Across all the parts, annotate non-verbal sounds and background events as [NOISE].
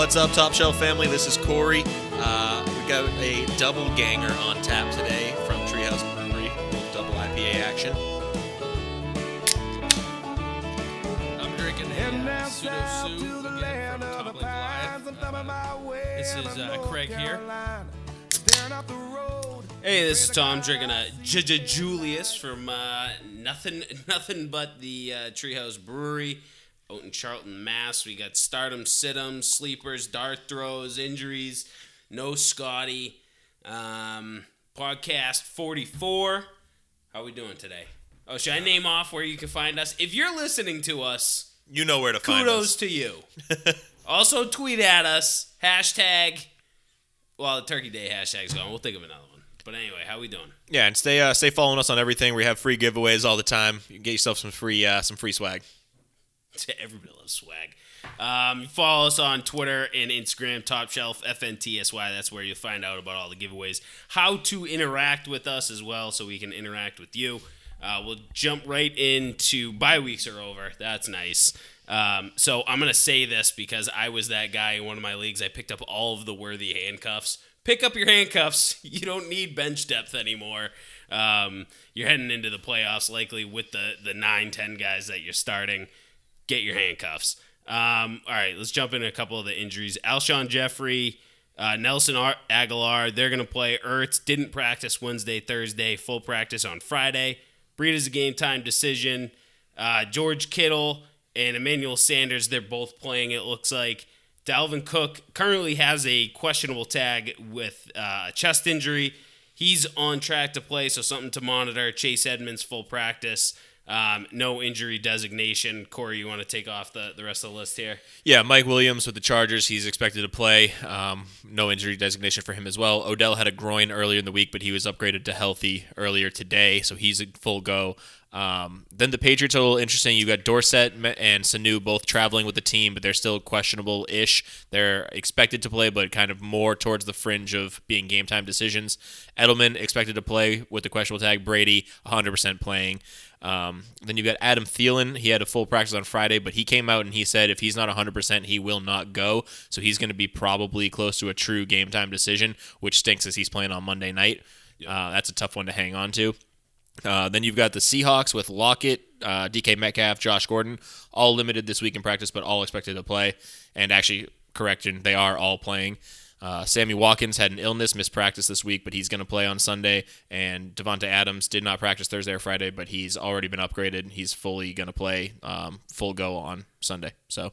What's up, Top Shelf family? This is Corey. Uh, we got a double ganger on tap today from Treehouse Brewery, double IPA action. I'm drinking a Pseudo Sue again from Toppling Goliath. Uh, this is uh, Craig here. Hey, this is Tom drinking a J- J- Julius from uh, nothing, [LAUGHS] nothing but the uh, Treehouse Brewery out in Charlton, Mass. We got stardom, situms, sleepers, dart throws, injuries. No Scotty. Um, podcast 44. How we doing today? Oh, should I name off where you can find us? If you're listening to us, You know where to find us. kudos to you. [LAUGHS] also, tweet at us. Hashtag. Well, the Turkey Day hashtag's gone. We'll think of another one. But anyway, how we doing? Yeah, and stay uh, stay following us on everything. We have free giveaways all the time. You can get yourself some free uh, some free swag. [LAUGHS] Everybody loves swag. Um, follow us on Twitter and Instagram, Top Shelf FNTSY. That's where you'll find out about all the giveaways, how to interact with us as well, so we can interact with you. Uh, we'll jump right into bye weeks are over. That's nice. Um, so I'm gonna say this because I was that guy in one of my leagues. I picked up all of the worthy handcuffs. Pick up your handcuffs. [LAUGHS] You don't need bench depth anymore. Um, you're heading into the playoffs likely with the the nine ten guys that you're starting get your handcuffs. Um, all right, let's jump into a couple of the injuries. Alshon Jeffery, uh, Nelson Ar- Agholor, they're going to play. Ertz didn't practice Wednesday, Thursday, full practice on Friday. Breida game time decision. Uh, George Kittle and Emmanuel Sanders, they're both playing, it looks like. Dalvin Cook currently has a questionable tag with uh, a chest injury. He's on track to play, so something to monitor. Chase Edmonds, full practice. Um, no injury designation. Corey, you want to take off the, the rest of the list here? Yeah, Mike Williams with the Chargers. He's expected to play. Um, no injury designation for him as well. Odell had a groin earlier in the week, but he was upgraded to healthy earlier today, so he's a full go. Um, then the Patriots are a little interesting. You got Dorsett and Sanu both traveling with the team, but they're still questionable ish. They're expected to play, but kind of more towards the fringe of being game time decisions. Edelman expected to play with the questionable tag. Brady 100% playing. Um, then you got Adam Thielen. He had a full practice on Friday, but he came out and he said if he's not 100%, he will not go. So he's going to be probably close to a true game time decision, which stinks as he's playing on Monday night. Uh, that's a tough one to hang on to. Uh, then you've got the Seahawks with Lockett, uh, DK Metcalf, Josh Gordon, all limited this week in practice, but all expected to play. And actually, correction, they are all playing. Uh, Sammy Watkins had an illness, missed practice this week, but he's going to play on Sunday. And Davante Adams did not practice Thursday or Friday, but he's already been upgraded. He's fully going to play um, full go on Sunday. So,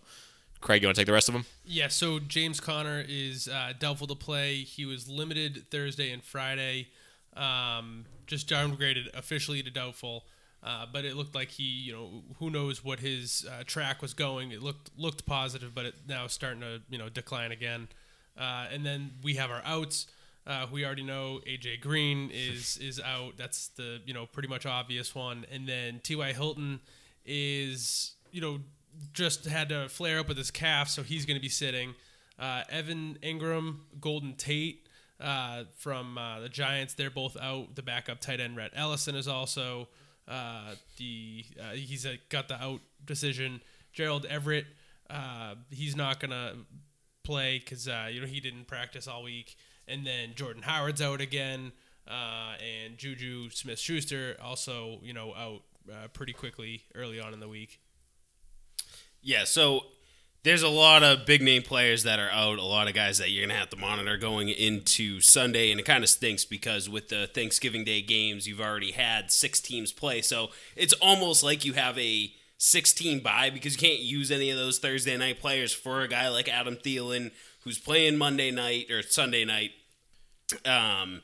Craig, you want to take the rest of them? Yeah, so James Conner is uh, doubtful to play. He was limited Thursday and Friday, um, just downgraded officially to doubtful. Uh, but it looked like he, you know, who knows what his uh, track was going. It looked looked positive, but it now starting to, you know, decline again. Uh, and then we have our outs. Uh, we already know AJ Green is [LAUGHS] is out. That's the you know pretty much obvious one. And then T.Y. Hilton is you know just had to flare up with his calf, so he's going to be sitting. Uh, Evan Engram, Golden Tate uh, from uh, the Giants, they're both out. The backup tight end Rhett Ellison is also uh, the uh, he's uh, got the out decision. Gerald Everett, uh, he's not gonna play because uh, you know he didn't practice all week. And then Jordan Howard's out again, uh, and Juju Smith Schuster also you know out uh, pretty quickly early on in the week. Yeah, so there's a lot of big name players that are out, a lot of guys that you're going to have to monitor going into Sunday. And it kind of stinks because with the Thanksgiving Day games, you've already had six teams play. So it's almost like you have a 16 bye because you can't use any of those Thursday night players for a guy like Adam Thielen who's playing Monday night or Sunday night. Um,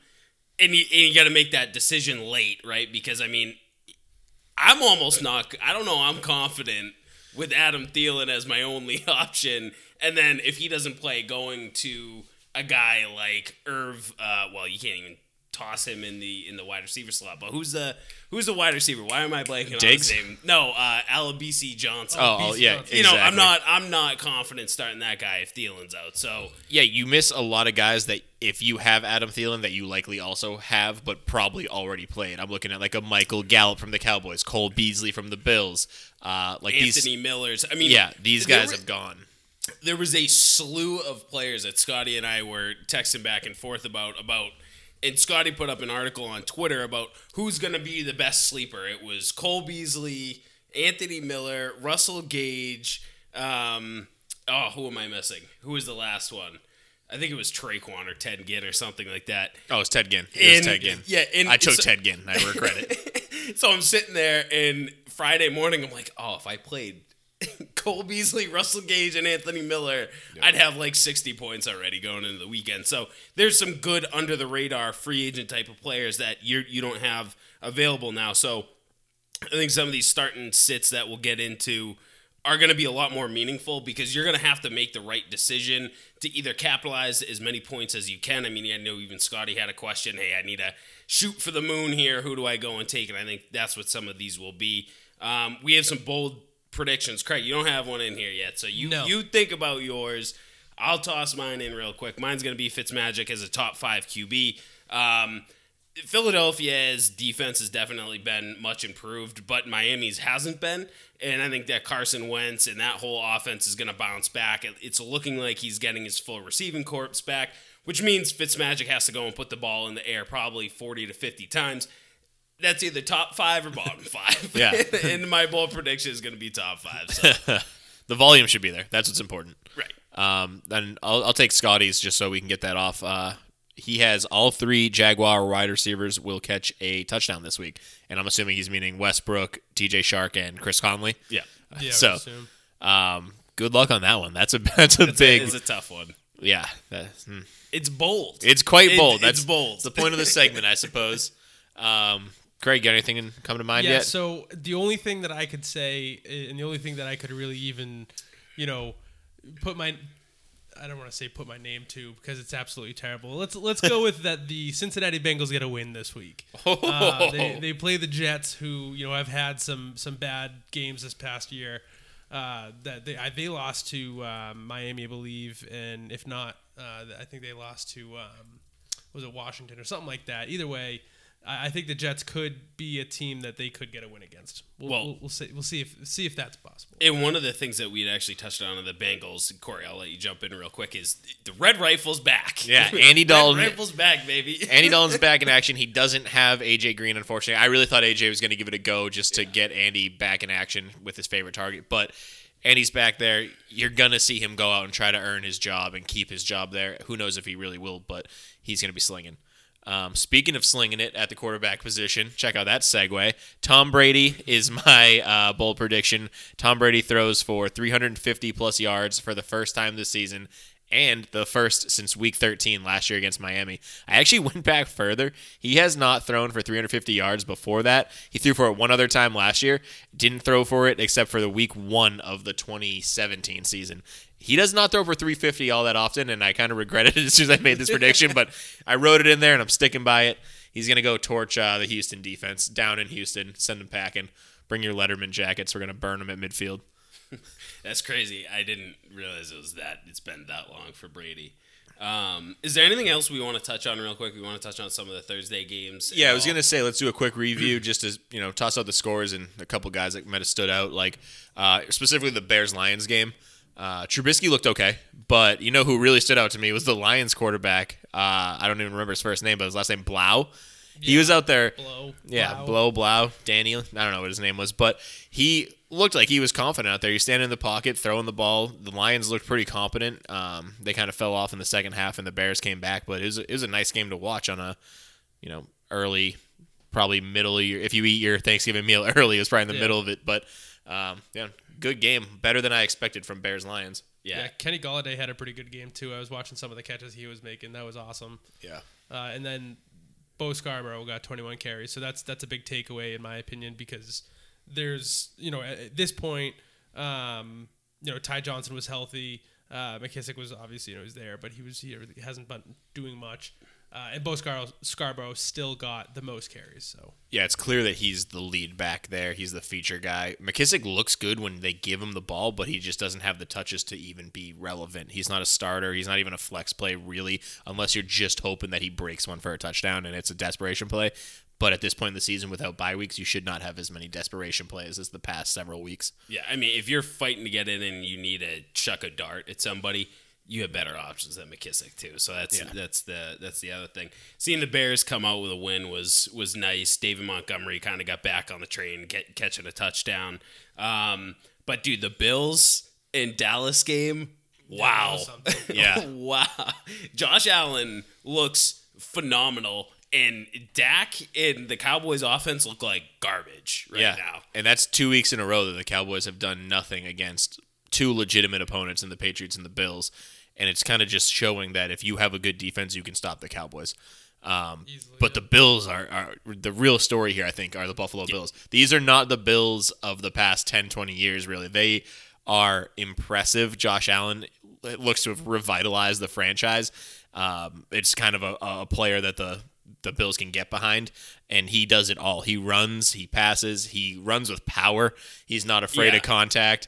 and you, you got to make that decision late, right? Because, I mean, I'm almost not, I don't know, I'm confident with Adam Thielen as my only [LAUGHS] option. And then if he doesn't play, going to a guy like Irv, uh, well, you can't even toss him in the in the wide receiver slot. But who's the who's the wide receiver? Why am I blanking Diggs? on his name? No, uh, Olabisi Johnson. Oh, oh, yeah, You know, I'm not I'm not confident starting that guy if Thielen's out. So Yeah, you miss a lot of guys that if you have Adam Thielen that you likely also have, but probably already played. I'm looking at like a Michael Gallup from the Cowboys, Cole Beasley from the Bills. Uh, like Anthony these, Miller's. I mean, yeah, these guys were- have gone. there was a slew of players that Scotty and I were texting back and forth about about and Scotty put up an article on Twitter about who's going to be the best sleeper. It was Cole Beasley, Anthony Miller, Russell Gage. Um, oh, who am I missing? Who was the last one? I think it was Tre'Quan or Ted Ginn or something like that. Oh, it's Ted Ginn. It was Ted Ginn. yeah, and I chose so- Ted Ginn. I regret it. [LAUGHS] so I'm sitting there, and Friday morning, I'm like, oh, if I played [LAUGHS] Cole Beasley, Russell Gage, and Anthony Miller, I'd have like 60 points already going into the weekend. So there's some good under the radar free agent type of players that you you don't have available now. So I think some of these starting sits that we'll get into are going to be a lot more meaningful because you're going to have to make the right decision to either capitalize as many points as you can. I mean, I know even Scotty had a question. Hey, I need to shoot for the moon here. Who do I go and take? And I think that's what some of these will be. Um, we have some bold predictions. Craig, you don't have one in here yet, so you No. you think about yours. I'll toss mine in real quick. Mine's going to be Fitzmagic as a top five QB. Um, Philadelphia's defense has definitely been much improved, but Miami's hasn't been. And I think that Carson Wentz and that whole offense is going to bounce back. It's looking like he's getting his full receiving corps back, which means Fitzmagic has to go and put the ball in the air probably 40 to 50 times. That's either top five or bottom [LAUGHS] five. Yeah. [LAUGHS] and my bold prediction is going to be top five. So, [LAUGHS] the volume should be there. That's what's important. right. Um, then I'll, I'll take Scotty's just so we can get that off. Uh, he has all three Jaguar wide receivers will catch a touchdown this week, and I'm assuming he's meaning Westbrook, D.J. Chark, and Chris Conley. Yeah. Yeah, so, um, good luck on that one. That's a that's a big It's a tough one. yeah. hmm. It's bold. It's quite It- bold. it's That's bold. the point of the segment, I suppose. Um, Craig, got anything in- come to mind Yeah, yet? so the only thing that I could say, and the only thing that I could really even, you know, put my, I don't want to say put my name to because it's absolutely terrible. Let's let's go with that. The Cincinnati Bengals get a win this week. [LAUGHS] Uh, they, they play the Jets, who you know have had some some bad games this past year. Uh, that they I, they lost to um, Miami, I believe, and if not, uh, I think they lost to um, was it Washington or something like that. Either way, I, I think the Jets could be a team that they could get a win against. We'll, Well- we'll, we'll see. We'll see if see if that's possible. And one of the things that we had actually touched on in the Bengals, Corey, I'll let you jump in real quick, is the Red Rifle's back. Yeah, [LAUGHS] Andy Dalton. Red Rifle's back, baby. [LAUGHS] Andy Dalton's back in action. He doesn't have AJ Green, unfortunately. I really thought AJ was going to give it a go just to get Andy back in action with his favorite target, but Andy's back there. You're gonna see him go out and try to earn his job and keep his job there. Who knows if he really will, but he's going to be slinging. Um, speaking of slinging it at the quarterback position, check out that segue. Tom Brady is [LAUGHS] my uh, bold prediction. Tom Brady throws for 350 plus yards for the first time this season and the first since week 13 last year against Miami. I actually [LAUGHS] went back further. He has not thrown for 350 yards before that. He threw for it one other time last year. Didn't throw for it except for the week one of the 2017 season. He does not throw for 350 all that often, and I kind of regretted it [LAUGHS] as soon as I made this prediction, but [LAUGHS] I wrote it in there and I'm sticking by it. He's going to go torch uh, the Houston defense down in Houston, send them packing. Bring your Letterman jackets. We're going to burn them at midfield. [LAUGHS] That's crazy. I didn't realize it was that. It's been that long for Brady. Um, is there anything else we want to touch on real quick? We want to touch on some of the Thursday games. Yeah, I was all? gonna say let's do a quick review just to you know toss out the scores and a couple guys that might have stood out, like uh, specifically the Bears Lions game. Uh, Trubisky looked okay, but you know who really stood out to me was the Lions quarterback. Uh, I don't even remember his first name, but his last name Blau. He was out there. Blow. Yeah, Blau. Blow Blau, Danny. I don't know what his name was, but he looked like he was confident out there. He was standing in the pocket, throwing the ball. The Lions looked pretty competent. Um, they kind of fell off in the second half, and the Bears came back. But it was, it was a nice game to watch on a, you know, early, probably middle of your. If you eat your Thanksgiving meal [LAUGHS] early, it's probably in the Yeah. middle of it. But um, yeah, good game, better than I expected from Bears Lions. Yeah. Yeah. Kenny Golladay had a pretty good game too. I was watching some of the catches he was making. That was awesome. Yeah. Uh, and then Bo Scarborough got 21 carries, so that's that's a big takeaway in my opinion because there's you know at, this point, um, you know Ty Johnson was healthy, uh, McKissic was obviously you know was there, but he was he hasn't been doing much, uh, and Bo Scarborough, Scarborough still got the most carries. So Yeah, it's clear that he's the lead back there. He's the feature guy. McKissic looks good when they give him the ball, but he just doesn't have the touches to even be relevant. He's not a starter. He's not even a flex play, really, unless you're just hoping that he breaks one for a touchdown and it's a desperation play. But at this point in the season, without bye weeks, you should not have as many desperation plays as the past several weeks. Yeah, I mean, if you're fighting to get in and you need to chuck a dart at somebody, you have better options than McKissic too. So that's Yeah. that's the that's the other thing. Seeing the Bears come out with a win was was nice. David Montgomery kind of got back on the train, get, catching a touchdown. Um, but dude, the Bills in Dallas game, wow. [LAUGHS] Yeah. [LAUGHS] wow. Josh Allen looks phenomenal. And Dak and the Cowboys offense look like garbage right yeah. now. And that's two weeks in a row that the Cowboys have done nothing against two legitimate opponents in the Patriots and the Bills. And it's kind of just showing that if you have a good defense, you can stop the Cowboys. Um, Easily, but yeah. the Bills are, are the real story here, I think, are the Buffalo Bills. These are not the Bills of the past 10, 20 years, really. They are impressive. Josh Allen looks to have revitalized the franchise. Um, it's kind of a, a player that the the Bills can get behind, and he does it all. He runs, he passes, he runs with power. He's not afraid Yeah. of contact.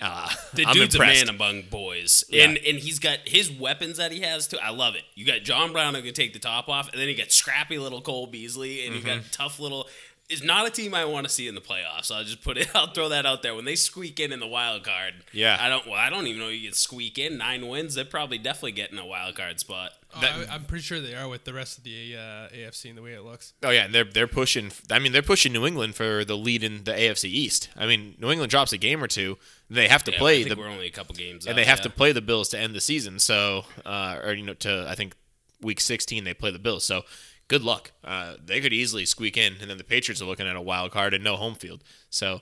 Uh, The I'm dude's impressed. a man among boys, Yeah. and and he's got his weapons that he has too. I love it. You got John Brown who can take the top off, and then you got scrappy little Cole Beasley, and you Mm-hmm. got tough little. It's not a team I want to see in the playoffs. I'll just put it. [LAUGHS] I'll throw that out there. When they squeak in in the wild card, Yeah. I don't. Well, I don't even know you can squeak in nine wins. They're probably definitely getting a wild card spot. Oh, That- I, I'm pretty sure they are with the rest of the uh, AFC and the way it looks. Oh yeah, they're they're pushing. I mean, they're pushing New England for the lead in the AFC East. I mean, New England drops a game or two, they have to Yeah, play I think the we're only a couple games, and out, they have yeah. to play the Bills to end the season. So, uh, or you know, to I think week 16 they play the Bills. So, good luck. Uh, they could easily squeak in, and then the Patriots are looking at a wild card and no home field. So,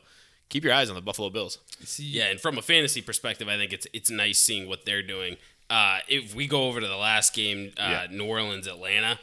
keep your eyes on the Buffalo Bills. See, Yeah, and from a fantasy perspective, I think it's it's nice seeing what they're doing. Uh, if we go over to the last game, uh, Yeah. New Orleans Atlanta,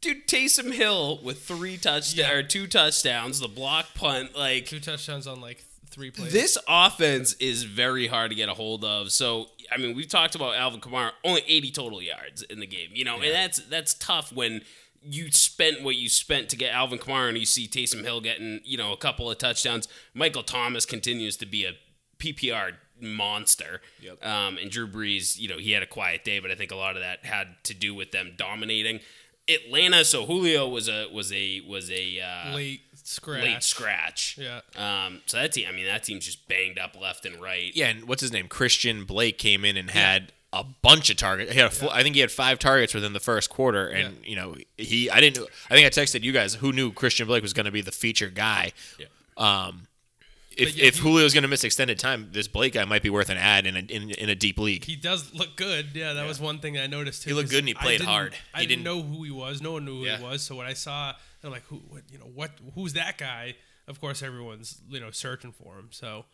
dude, Taysom Hill with three touchdowns Yeah. or two touchdowns, the block punt, like two touchdowns on like three plays. this offense is very hard to get a hold of. So I mean, we've talked about Alvin Kamara, only 80 total yards in the game. You know, and that's that's tough when you spent what you spent to get Alvin Kamara, and you see Taysom Hill getting you know a couple of touchdowns. Michael Thomas continues to be a PPR monster. Yep. Um, and Drew Brees, you know, he had a quiet day, but I think a lot of that had to do with them dominating. Atlanta, so Julio was a was a was a uh, late scratch. late scratch. Yeah. Um, so that team, I mean, that team's just banged up left and right. Yeah, and what's his name? Christian Blake came in and had a bunch of targets. He had a full, I think he had five targets within the first quarter, and you know he. I didn't. I think I texted you guys who knew Christian Blake was going to be the feature guy. Yeah. Um, if But yeah, if he- Julio's going to miss extended time, this Blake guy might be worth an ad in a in, in a deep league. He does look good. Yeah, that was one thing I noticed too. He looked good and he played didn't- hard. I He didn't, didn't- know who he was. No one knew who Yeah. he was. So when I saw, I'm like, who? What, you know, what? Who's that guy? Of course, everyone's you know searching for him. So,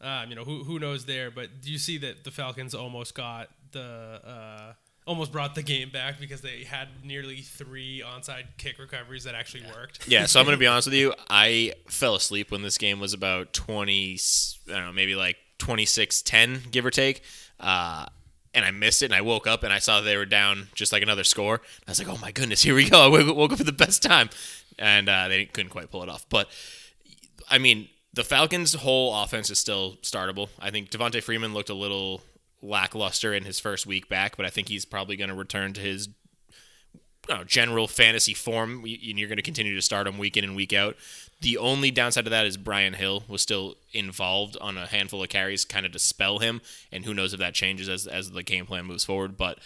um, you know, who who knows there? But do you see that the Falcons almost got the uh, almost brought the game back because they had nearly three onside kick recoveries that actually worked. Yeah, so I'm going to be [LAUGHS] honest with you. I fell asleep when this game was about 20, I don't know, maybe like 26 10, give or take. Uh, and I missed it, and I woke up and I saw they were down just like another score. I was like, oh my goodness, here we go. [LAUGHS] I woke woke up at the best time. And uh, they couldn't quite pull it off. But, I mean, the Falcons' whole offense is still startable. I think Devonta Freeman looked a little lackluster in his first week back, but I think he's probably going to return to his know, general fantasy form, and you're going to continue to start him week in and week out. The only downside to that is Brian Hill was still involved on a handful of carries, kind of to spell him, and who knows if that changes as as the game plan moves forward. But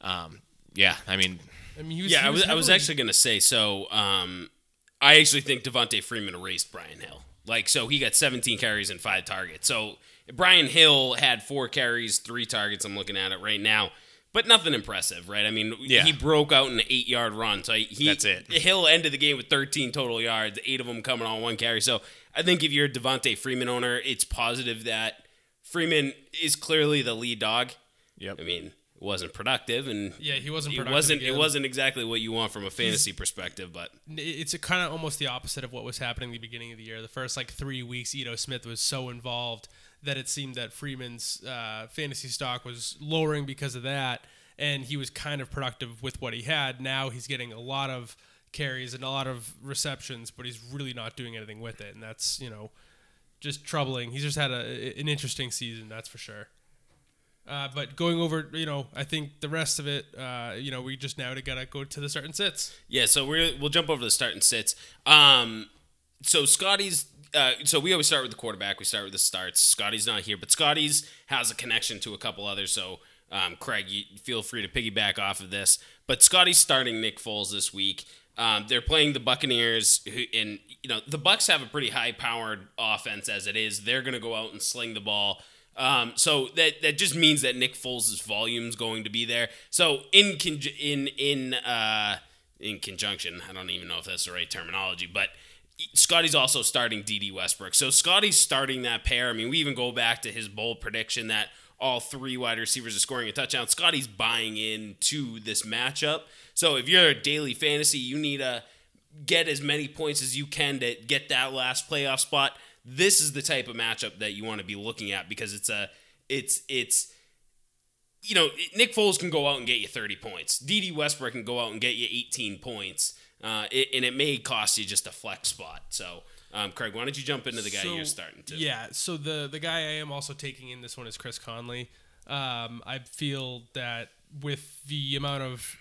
um, yeah, I mean, I mean, he was. Yeah, he I was I was actually gonna say so. Um, I actually think Devonta Freeman erased Brian Hill. Like, so he got 17 carries and five targets. So Brian Hill had four carries, three targets. I'm looking at it right now, but nothing impressive, right? I mean, Yeah. he broke out in an eight yard run. So he That's it. Hill ended the game with 13 total yards, eight of them coming on one carry. So I think if you're a Devonta Freeman owner, it's positive that Freeman is clearly the lead dog. yep. I mean, it wasn't productive, and Yeah, he wasn't It wasn't. It wasn't exactly what you want from a fantasy perspective, but it's kind of almost the opposite of what was happening at the beginning of the year. The first like three weeks, Ito Smith was so involved that it seemed that Freeman's uh, fantasy stock was lowering because of that, and he was kind of productive with what he had. Now he's getting a lot of carries and a lot of receptions, but he's really not doing anything with it, and that's you know just troubling. He's just had a, an interesting season, that's for sure. Uh, but going over, you know, I think the rest of it, uh, you know, we just now gotta go to the start and sits. Yeah, so we're we'll jump over to the start and sits. Um, so Scotty's. Uh, so we always start with the quarterback. We start with the starts. Scotty's not here, but Scotty's has a connection to a couple others. So um, Craig, feel free to piggyback off of this. But Scotty's starting Nick Foles this week. Um, they're playing the Buccaneers, who, and you know the Bucs have a pretty high-powered offense as it is. They're going to go out and sling the ball. Um, so that that just means that Nick Foles' volume is going to be there. So in in in uh, in conjunction, I don't even know if that's the right terminology, but Scotty's also starting Dede Westbrook. So Scotty's starting that pair. I mean, we even go back to his bold prediction that all three wide receivers are scoring a touchdown. Scotty's buying into this matchup. So if you're a daily fantasy, you need to get as many points as you can to get that last playoff spot. This is the type of matchup that you want to be looking at because it's a it's it's you know Nick Foles can go out and get you 30 points. Dede Westbrook can go out and get you 18 points. Uh, it, and it may cost you just a flex spot. So, um, Craig, why don't you jump into the guy So, you're starting to? Yeah. So the the guy I am also taking in this one is Chris Conley. Um, I feel that with the amount of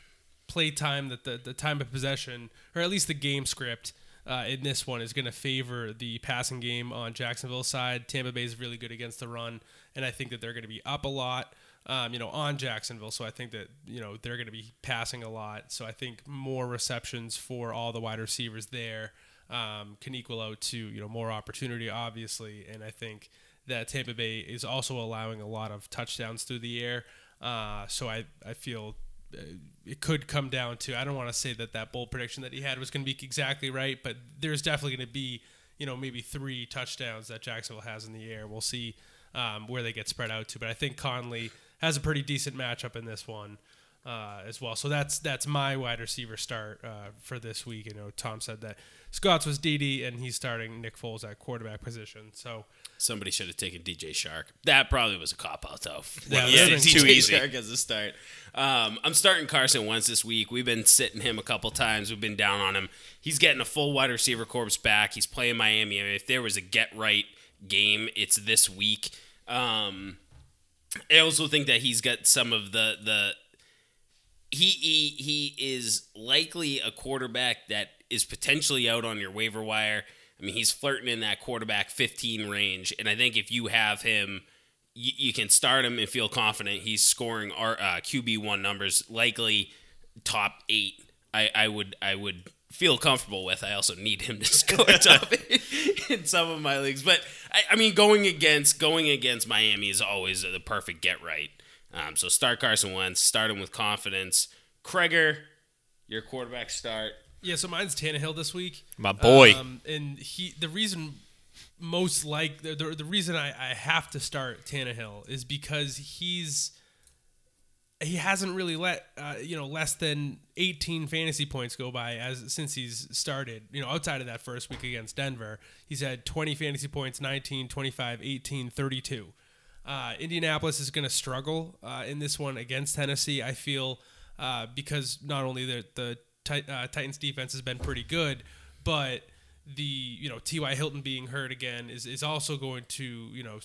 play time that the the time of possession, or at least the game script. Uh, in this one is going to favor the passing game on Jacksonville's side. Tampa Bay is really good against the run, and I think that they're going to be up a lot, um, you know, on Jacksonville. So I think that you know they're going to be passing a lot. So I think more receptions for all the wide receivers there um, can equal out to you know more opportunity, obviously. And I think that Tampa Bay is also allowing a lot of touchdowns through the air. Uh, so I I feel uh, it could come down to I don't want to say that that bold prediction that he had was going to be exactly right, but there's definitely going to be you know maybe three touchdowns that Jacksonville has in the air. We'll see um, where they get spread out to, but I think Conley has a pretty decent matchup in this one. Uh, as well, so that's that's my wide receiver start uh, for this week. You know, Tom said that Scott's was Dede, and he's starting Nick Foles at quarterback position. So Somebody should have taken DJ Chark. That probably was a cop out though. Yeah, yeah, you it's too DJ easy. Chark as a start. Um, I'm starting Carson Wentz this week. We've been sitting him a couple times. We've been down on him. He's getting a full wide receiver corpse back. He's playing Miami. I mean, if there was a get right game, it's this week. Um, I also think that he's got some of the the he he he is likely a quarterback that is potentially out on your waiver wire. I mean, he's flirting in that quarterback 15 range, and I think if you have him, you, you can start him and feel confident he's scoring our uh, QB one numbers, likely top eight. I, I would I would feel comfortable with. I also need him to [LAUGHS] score top [LAUGHS] in some of my leagues, but I, I mean, going against going against Miami is always the perfect get right. Um, so start Carson Wentz, start him with confidence. Kreger, your quarterback start. yeah, so mine's Tannehill this week. My boy. Um, and he, the reason most like the, the, the reason I, I have to start Tannehill is because he's he hasn't really let uh, you know less than 18 fantasy points go by as since he's started you know outside of that first week against denver he's had 20 fantasy points 19 25 18 32 uh, indianapolis is going to struggle uh, in this one against tennessee i feel uh, because not only the, the uh, titans defense has been pretty good but the you know T.Y. Hilton being hurt again is, is also going to you know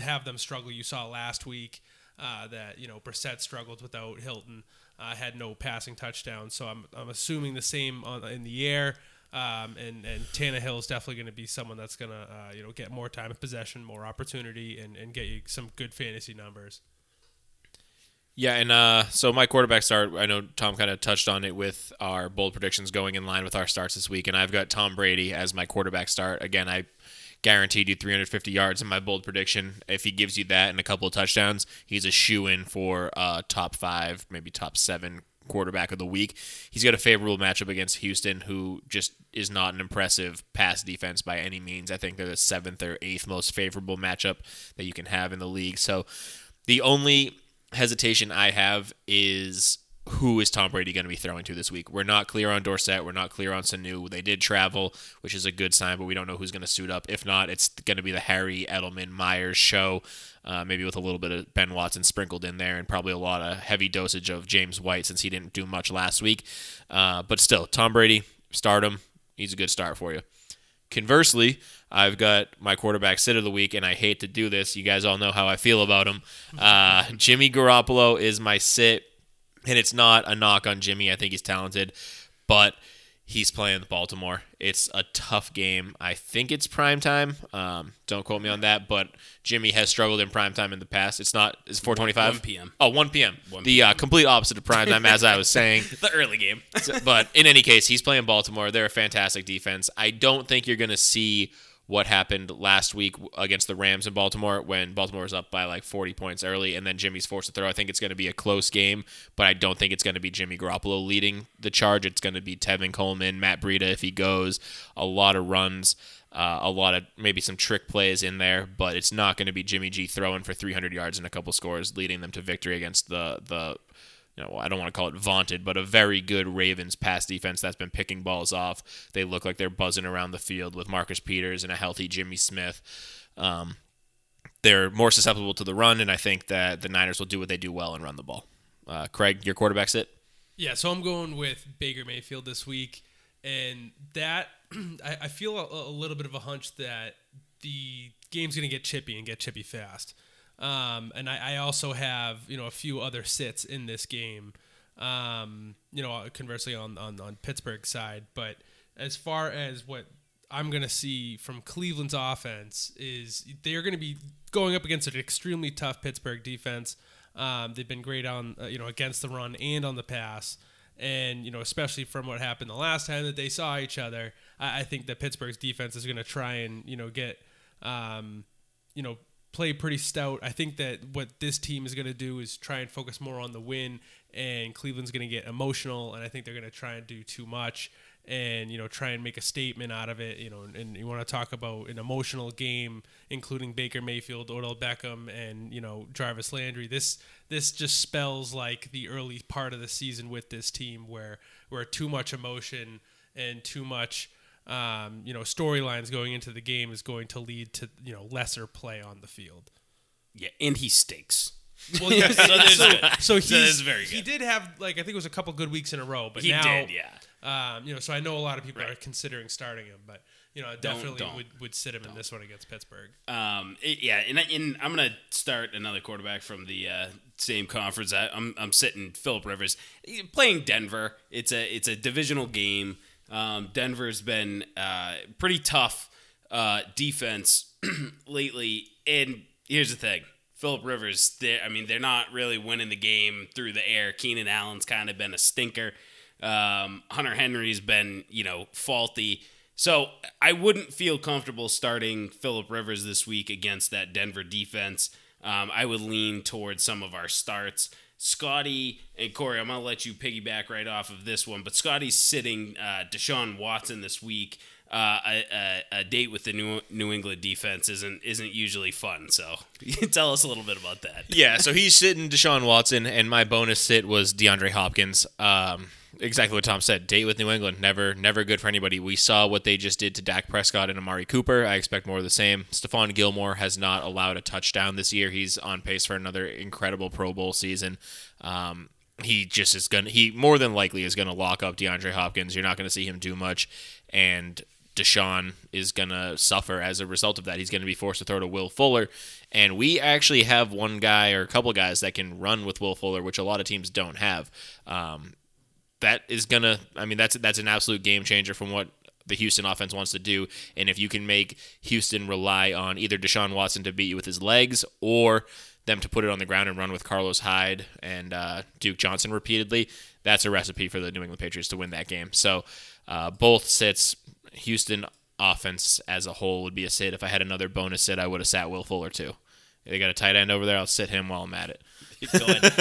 have them struggle. You saw last week uh, that you know Brissett struggled without Hilton, uh, had no passing touchdowns. So I'm, I'm assuming the same on, in the air. Um, and and Tannehill is definitely going to be someone that's going to uh, you know get more time of possession, more opportunity, and, and get you some good fantasy numbers. Yeah, and uh, so my quarterback start, I know Tom kind of touched on it with our bold predictions going in line with our starts this week, and I've got Tom Brady as my quarterback start. Again, I guaranteed you 350 yards in my bold prediction. If he gives you that and a couple of touchdowns, he's a shoe in for uh, top five, maybe top seven quarterback of the week. He's got a favorable matchup against Houston, who just is not an impressive pass defense by any means. I think they're the seventh or eighth most favorable matchup that you can have in the league. So the only hesitation I have is who is Tom Brady going to be throwing to this week? We're not clear on Dorsett. We're not clear on Sanu. They did travel, which is a good sign, but we don't know who's going to suit up. If not, it's going to be the Harry Edelman Meyers show, uh, maybe with a little bit of Ben Watson sprinkled in there, and probably a lot of heavy dosage of James White since he didn't do much last week. Uh, but still, Tom Brady, start him. He's a good start for you. Conversely, I've got my quarterback sit of the week, and I hate to do this. You guys all know how I feel about him. Uh, Jimmy Garoppolo is my sit, and it's not a knock on Jimmy. I think he's talented, but he's playing Baltimore. It's a tough game. I think it's prime time. Um, don't quote me on that, but Jimmy has struggled in prime time in the past. It's not. It's 4:25. 1 p.m.. Oh, 1 p.m. 1 the uh, complete opposite of prime time, as I was saying. [LAUGHS] The early game. But in any case, he's playing Baltimore. They're a fantastic defense. I don't think you're going to see what happened last week against the Rams in Baltimore when Baltimore was up by like 40 points early and then Jimmy's forced to throw. I think it's going to be a close game, but I don't think it's going to be Jimmy Garoppolo leading the charge. It's going to be Tevin Coleman, Matt Breida if he goes, a lot of runs. Uh, a lot of maybe some trick plays in there, but it's not going to be Jimmy G throwing for 300 yards and a couple scores, leading them to victory against the the you know, I don't want to call it vaunted, but a very good Ravens pass defense that's been picking balls off. They look like they're buzzing around the field with Marcus Peters and a healthy Jimmy Smith. Um, they're more susceptible to the run, and I think that the Niners will do what they do well and run the ball. Uh, Craig, your quarterback's it. Yeah, so I'm going with Baker Mayfield this week, and that [CLEARS THROAT] I, I feel a, a little bit of a hunch that the game's going to get chippy and get chippy fast. Um, and I, I also have you know a few other sits in this game. Um, you know, conversely on, on on Pittsburgh's side, but as far as what I'm going to see from Cleveland's offense is they're going to be going up against an extremely tough Pittsburgh defense. Um, they've been great on uh, you know against the run and on the pass, and you know especially from what happened the last time that they saw each other, I, I think that Pittsburgh's defense is going to try and you know get um, you know play pretty stout. I think that what this team is going to do is try and focus more on the win, and Cleveland's going to get emotional, and I think they're going to try and do too much and you know try and make a statement out of it you know and you want to talk about an emotional game including Baker Mayfield Odell Beckham and you know Jarvis Landry this this just spells like the early part of the season with this team where where too much emotion and too much um, you know storylines going into the game is going to lead to you know lesser play on the field Yeah, and he stinks. well, yeah, [LAUGHS] So there's so, so So he's that's very He did have like I think it was a couple good weeks in a row, but He now did, yeah. um, you know, so I know a lot of people Right. are considering starting him, but you know, I definitely don't. would, would sit him in this one against Pittsburgh. Um, it- yeah, and, I- and I'm gonna start another quarterback from the uh, same conference. I, I'm I'm sitting Philip Rivers playing Denver. It's a it's a divisional game. Um, Denver's been uh, pretty tough uh, defense [CLEARS THROAT] lately, and here's the thing. Philip Rivers, I mean, they're not really winning the game through the air. Keenan Allen's kind of been a stinker. Um, Hunter Henry's been, you know, faulty. So I wouldn't feel comfortable starting Philip Rivers this week against that Denver defense. Um, I would lean towards some of our starts. Scotty and Corey, I'm gonna let you piggyback right off of this one, but Scotty's sitting uh, Deshaun Watson this week. Uh, a, a, a date with the New New England defense isn't isn't usually fun. So [LAUGHS] tell us a little bit about that. Yeah, so he's sitting Deshaun Watson, and my bonus sit was DeAndre Hopkins. Um, exactly what Tom said. Date with New England, never, never good for anybody. We saw what they just did to Dak Prescott and Amari Cooper. I expect more of the same. Stephon Gilmore has not allowed a touchdown this year. He's on pace for another incredible Pro Bowl season. Um, he just is gonna. He more than likely is gonna lock up DeAndre Hopkins. You're not gonna see him do much, and Deshaun is going to suffer as a result of that. He's going to be forced to throw to Will Fuller. And we actually have one guy or a couple guys that can run with Will Fuller, which a lot of teams don't have. Um, that is to, I mean, that's, that's an absolute game changer from what the Houston offense wants to do. And if you can make Houston rely on either Deshaun Watson to beat you with his legs or them to put it on the ground and run with Carlos Hyde and uh, Duke Johnson repeatedly, that's a recipe for the New England Patriots to win that game. So uh, both sits, Houston offense as a whole would be a sit. If I had another bonus sit, I would have sat Will Fuller too. They got a tight end over there. I'll sit him while I'm at it.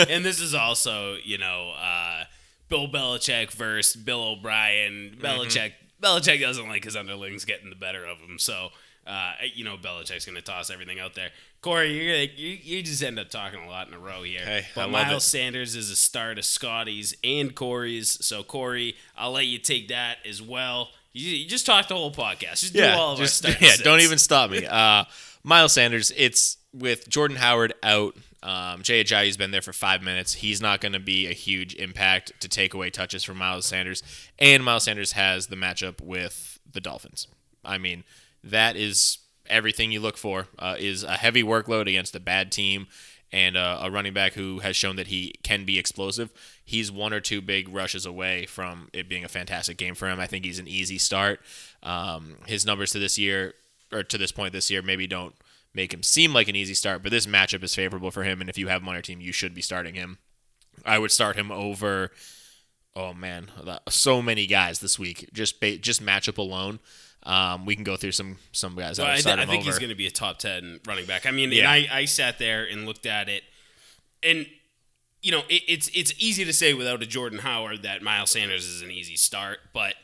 And this is also, you know, uh, Bill Belichick versus Bill O'Brien. Belichick Belichick doesn't like his underlings getting the better of him, so uh, you know Belichick's going to toss everything out there. Corey, you're gonna, you, you just end up talking a lot in a row here. Hey, but Miles it. Sanders is a star to Scotty's and Corey's. So Corey, I'll let you take that as well. You, you just talk the whole podcast. Just do all of just, our [LAUGHS] yeah. sits. Don't even stop me. Uh, Miles Sanders. It's with Jordan Howard out. Um, Jay Ajayi's been there for five minutes. He's not going to be a huge impact to take away touches from Miles Sanders. And Miles Sanders has the matchup with the Dolphins. I mean, that is everything you look for. Uh, is a heavy workload against a bad team and uh, a running back who has shown that he can be explosive. He's one or two big rushes away from it being a fantastic game for him. I think he's an easy start. Um, his numbers to this year or to this point this year maybe don't make him seem like an easy start, but this matchup is favorable for him. And if you have him on your team, you should be starting him. I would start him over. Oh man, so many guys this week. Just just matchup alone. Um, we can go through some some guys. Well, I, th- I, think over. he's going to be a top ten running back. I mean, yeah. I, I sat there and looked at it, and you know, it, it's it's easy to say without a Jordan Howard that Miles Sanders is an easy start, but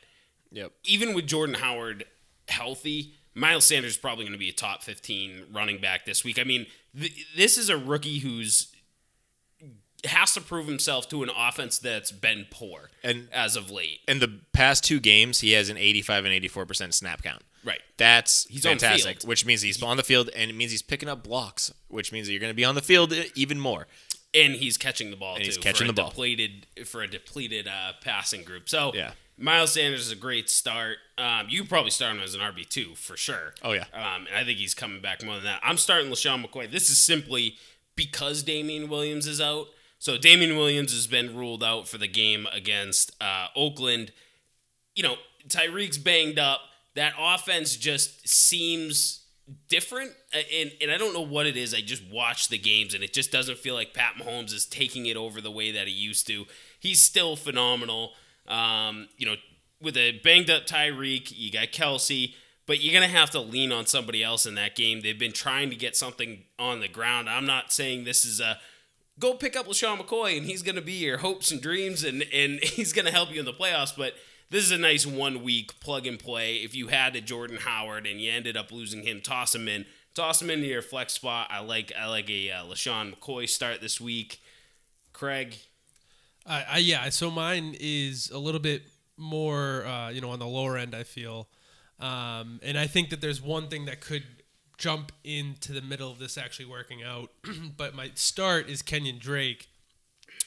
yep. even with Jordan Howard healthy, Miles Sanders is probably going to be a top 15 running back this week. I mean, th- this is a rookie who's has to prove himself to an offense that's been poor and as of late. In the past two games, he has an 85 and 84 percent snap count. Right. That's he's fantastic. Which means he's on the field, and it means he's picking up blocks, which means that you're going to be on the field even more. And he's catching the ball and too. He's catching the ball. Depleted for a depleted uh, passing group. So yeah. Miles Sanders is a great start. Um, you probably start him as an RB two for sure. Oh yeah. Um, and I think he's coming back more than that. I'm starting LeSean McCoy. This is simply because Damien Williams is out. So Damien Williams has been ruled out for the game against uh, Oakland. You know, Tyreek's banged up. That offense just seems different. And, and I don't know what it is. I just watch the games and it just doesn't feel like Pat Mahomes is taking it over the way that he used to. He's still phenomenal. Um, you know, with a banged up Tyreek, you got Kelce, but you're going to have to lean on somebody else in that game. They've been trying to get something on the ground. I'm not saying this is a go pick up LeSean McCoy and he's going to be your hopes and dreams and, and [LAUGHS] he's going to help you in the playoffs. But this is a nice one week plug and play. If you had a Jordan Howard and you ended up losing him, toss him in. Toss him into your flex spot. I like I like a uh, LeSean McCoy start this week. Craig. Uh, I, yeah, so mine is a little bit more, uh, you know, on the lower end. I feel, um, and I think that there's one thing that could jump into the middle of this actually working out. [CLEARS THROAT] but my start is Kenyon Drake.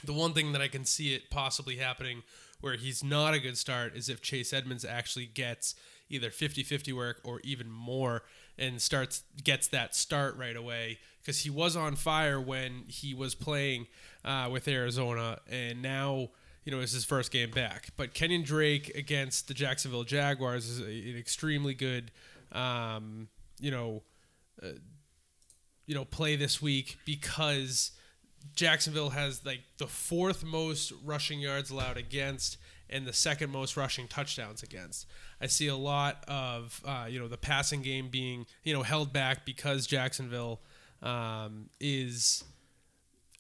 The one thing that I can see it possibly happening where he's not a good start is if Chase Edmonds actually gets either 50-50 work or even more and starts gets that start right away because he was on fire when he was playing uh, with Arizona and now you know, it's his first game back. But Kenyon Drake against the Jacksonville Jaguars is a, an extremely good, um, you know, uh, you know, play this week because Jacksonville has like the fourth most rushing yards allowed against and the second most rushing touchdowns against. I see a lot of uh, you know the passing game being you know held back because Jacksonville um, is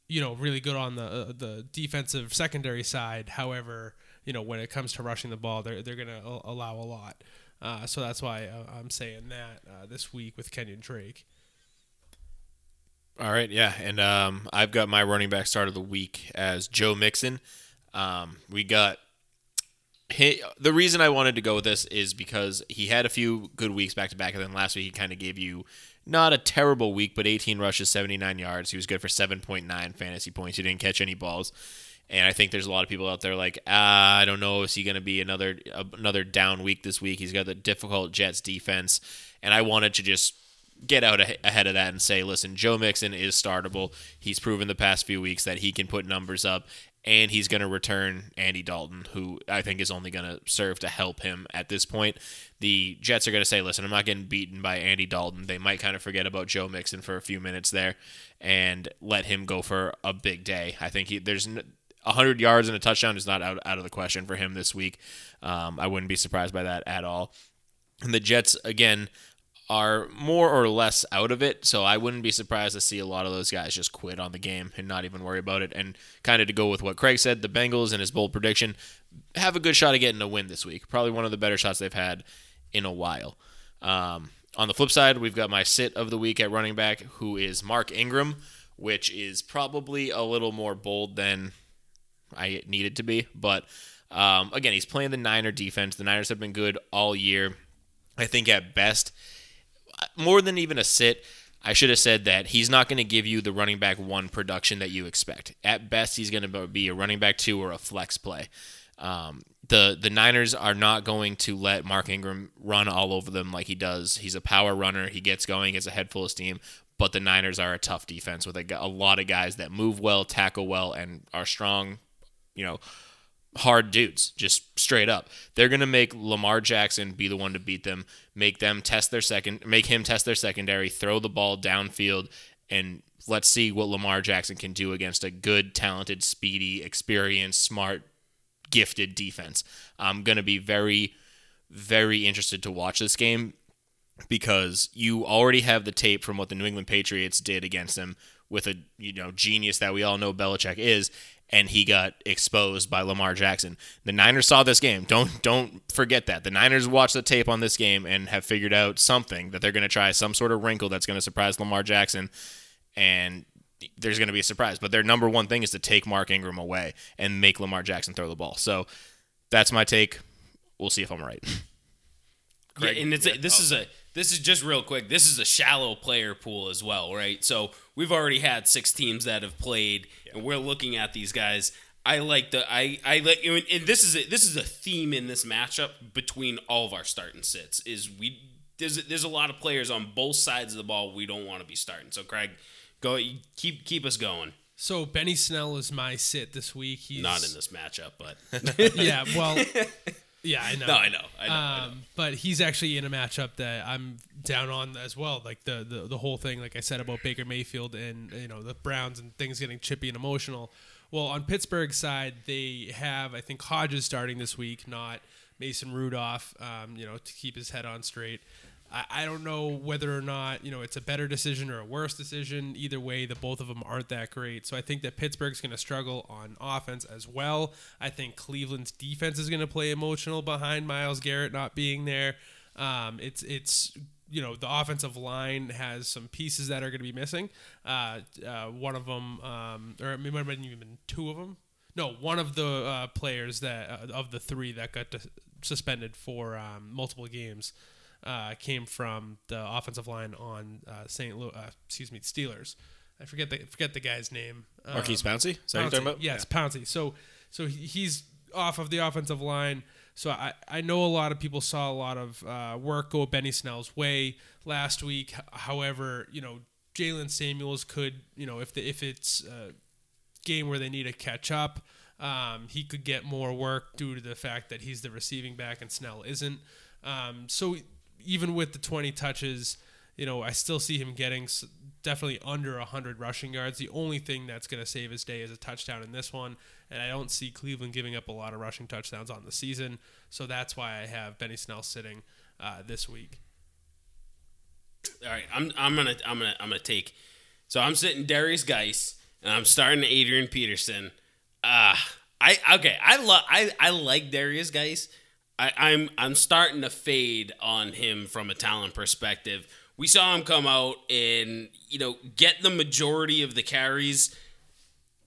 you know really good on the uh, the defensive secondary side. However, you know when it comes to rushing the ball, they're they're going to allow a lot. Uh, so that's why uh, I'm saying that uh, this week with Kenyon Drake. All right, yeah, and um, I've got my running back start of the week as Joe Mixon. Um, we got he, the reason I wanted to go with this is because he had a few good weeks back to back, and then last week he kind of gave you not a terrible week, but 18 rushes, 79 yards. He was good for 7.9 fantasy points. He didn't catch any balls. And I think there's a lot of people out there like, ah, I don't know, is he going to be another another down week this week? He's got the difficult Jets defense, and I wanted to just get out ahead of that and say, listen, Joe Mixon is startable. He's proven the past few weeks that he can put numbers up, and he's going to return Andy Dalton, who I think is only going to serve to help him at this point. The Jets are going to say, listen, I'm not getting beaten by Andy Dalton. They might kind of forget about Joe Mixon for a few minutes there and let him go for a big day. I think he, there's. 100 yards and a touchdown is not out, out of the question for him this week. Um, I wouldn't be surprised by that at all. And the Jets, again, are more or less out of it. So I wouldn't be surprised to see a lot of those guys just quit on the game and not even worry about it. And kind of to go with what Craig said, the Bengals and his bold prediction have a good shot of getting a win this week. Probably one of the better shots they've had in a while. Um, on the flip side, we've got my sit of the week at running back, who is Mark Ingram, which is probably a little more bold than I needed to be. But um, again, he's playing the Niner defense. The Niners have been good all year. I think at best, more than even a sit, I should have said that he's not going to give you the running back one production that you expect. At best, he's going to be a running back two or a flex play. Um, the the Niners are not going to let Mark Ingram run all over them like he does. He's a power runner. He gets going, gets a head full of steam. But the Niners are a tough defense with a, a lot of guys that move well, tackle well, and are strong. You know, hard dudes, just straight up. They're gonna make Lamar Jackson be the one to beat them, make them test their second, make him test their secondary, throw the ball downfield, and let's see what Lamar Jackson can do against a good, talented, speedy, experienced, smart, gifted defense. I'm gonna be very, very interested to watch this game because you already have the tape from what the New England Patriots did against them with a you know genius that we all know Belichick is, and he got exposed by Lamar Jackson. The Niners saw this game. Don't don't forget that. The Niners watched the tape on this game and have figured out something that they're going to try some sort of wrinkle that's going to surprise Lamar Jackson and there's going to be a surprise. But their number one thing is to take Mark Ingram away and make Lamar Jackson throw the ball. So that's my take. We'll see if I'm right. Craig, yeah, and it's yeah. a, this is a this is just real quick. This is a shallow player pool as well, right? So we've already had six teams that have played, yeah. and we're looking at these guys. I like the I I like and this is a, this is a theme in this matchup between all of our starting sits is we there's there's a lot of players on both sides of the ball we don't want to be starting. So Craig, go keep keep us going. So Benny Snell is my sit this week. He's not in this matchup, but [LAUGHS] yeah, well, [LAUGHS] yeah, I know. No, I know. I know, um, I know. But he's actually in a matchup that I'm down on as well. Like the, the the whole thing, like I said about Baker Mayfield and you know the Browns and things getting chippy and emotional. Well, on Pittsburgh's side, they have I think Hodges starting this week, not Mason Rudolph. Um, you know to keep his head on straight. I, I don't know whether or not you know it's a better decision or a worse decision. Either way, the both of them aren't that great. So I think that Pittsburgh's going to struggle on offense as well. I think Cleveland's defense is going to play emotional behind Myles Garrett not being there. Um, it's it's you know the offensive line has some pieces that are going to be missing. Uh, uh, one of them, um, or it might have been even two of them. No, one of the uh, players that uh, of the three that got suspended for um, multiple games uh, came from the offensive line on uh, St. Louis. Uh, excuse me, Steelers. I forget the forget the guy's name. Um, Maurkice Pouncey. Is that Pouncey. you're talking about? Yes, yeah. Pouncey. So so he's off of the offensive line. So I, I know a lot of people saw a lot of uh, work go Benny Snell's way last week. However, you know Jaylen Samuels could you know if the if it's a game where they need to catch up. Um, he could get more work due to the fact that he's the receiving back and Snell isn't. Um, so even with the 20 touches, you know, I still see him getting definitely under 100 rushing yards. The only thing that's going to save his day is a touchdown in this one, and I don't see Cleveland giving up a lot of rushing touchdowns on the season. So that's why I have Benny Snell sitting uh, this week. All right, I'm I'm gonna I'm gonna I'm gonna take. So I'm sitting Darius Guice, and I'm starting Adrian Peterson. Ah, uh, I okay. I love I I like Darius Guice I, I'm I'm starting to fade on him from a talent perspective. We saw him come out and you know get the majority of the carries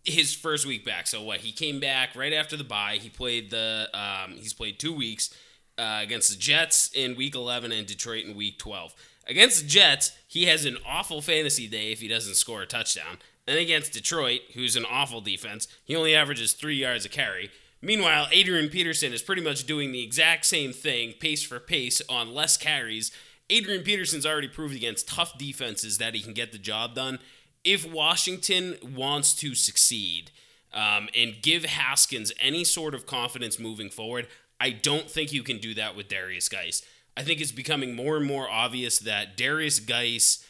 his first week back. So what? He came back right after the bye. He played the um, he's played two weeks uh, against the Jets in week 11 and Detroit in week 12. Against the Jets, he has an awful fantasy day if he doesn't score a touchdown. And against Detroit, who's an awful defense, he only averages three yards a carry. Meanwhile, Adrian Peterson is pretty much doing the exact same thing, pace for pace, on less carries. Adrian Peterson's already proved against tough defenses that he can get the job done. If Washington wants to succeed um, and give Haskins any sort of confidence moving forward, I don't think you can do that with Darius Guice. I think it's becoming more and more obvious that Darius Guice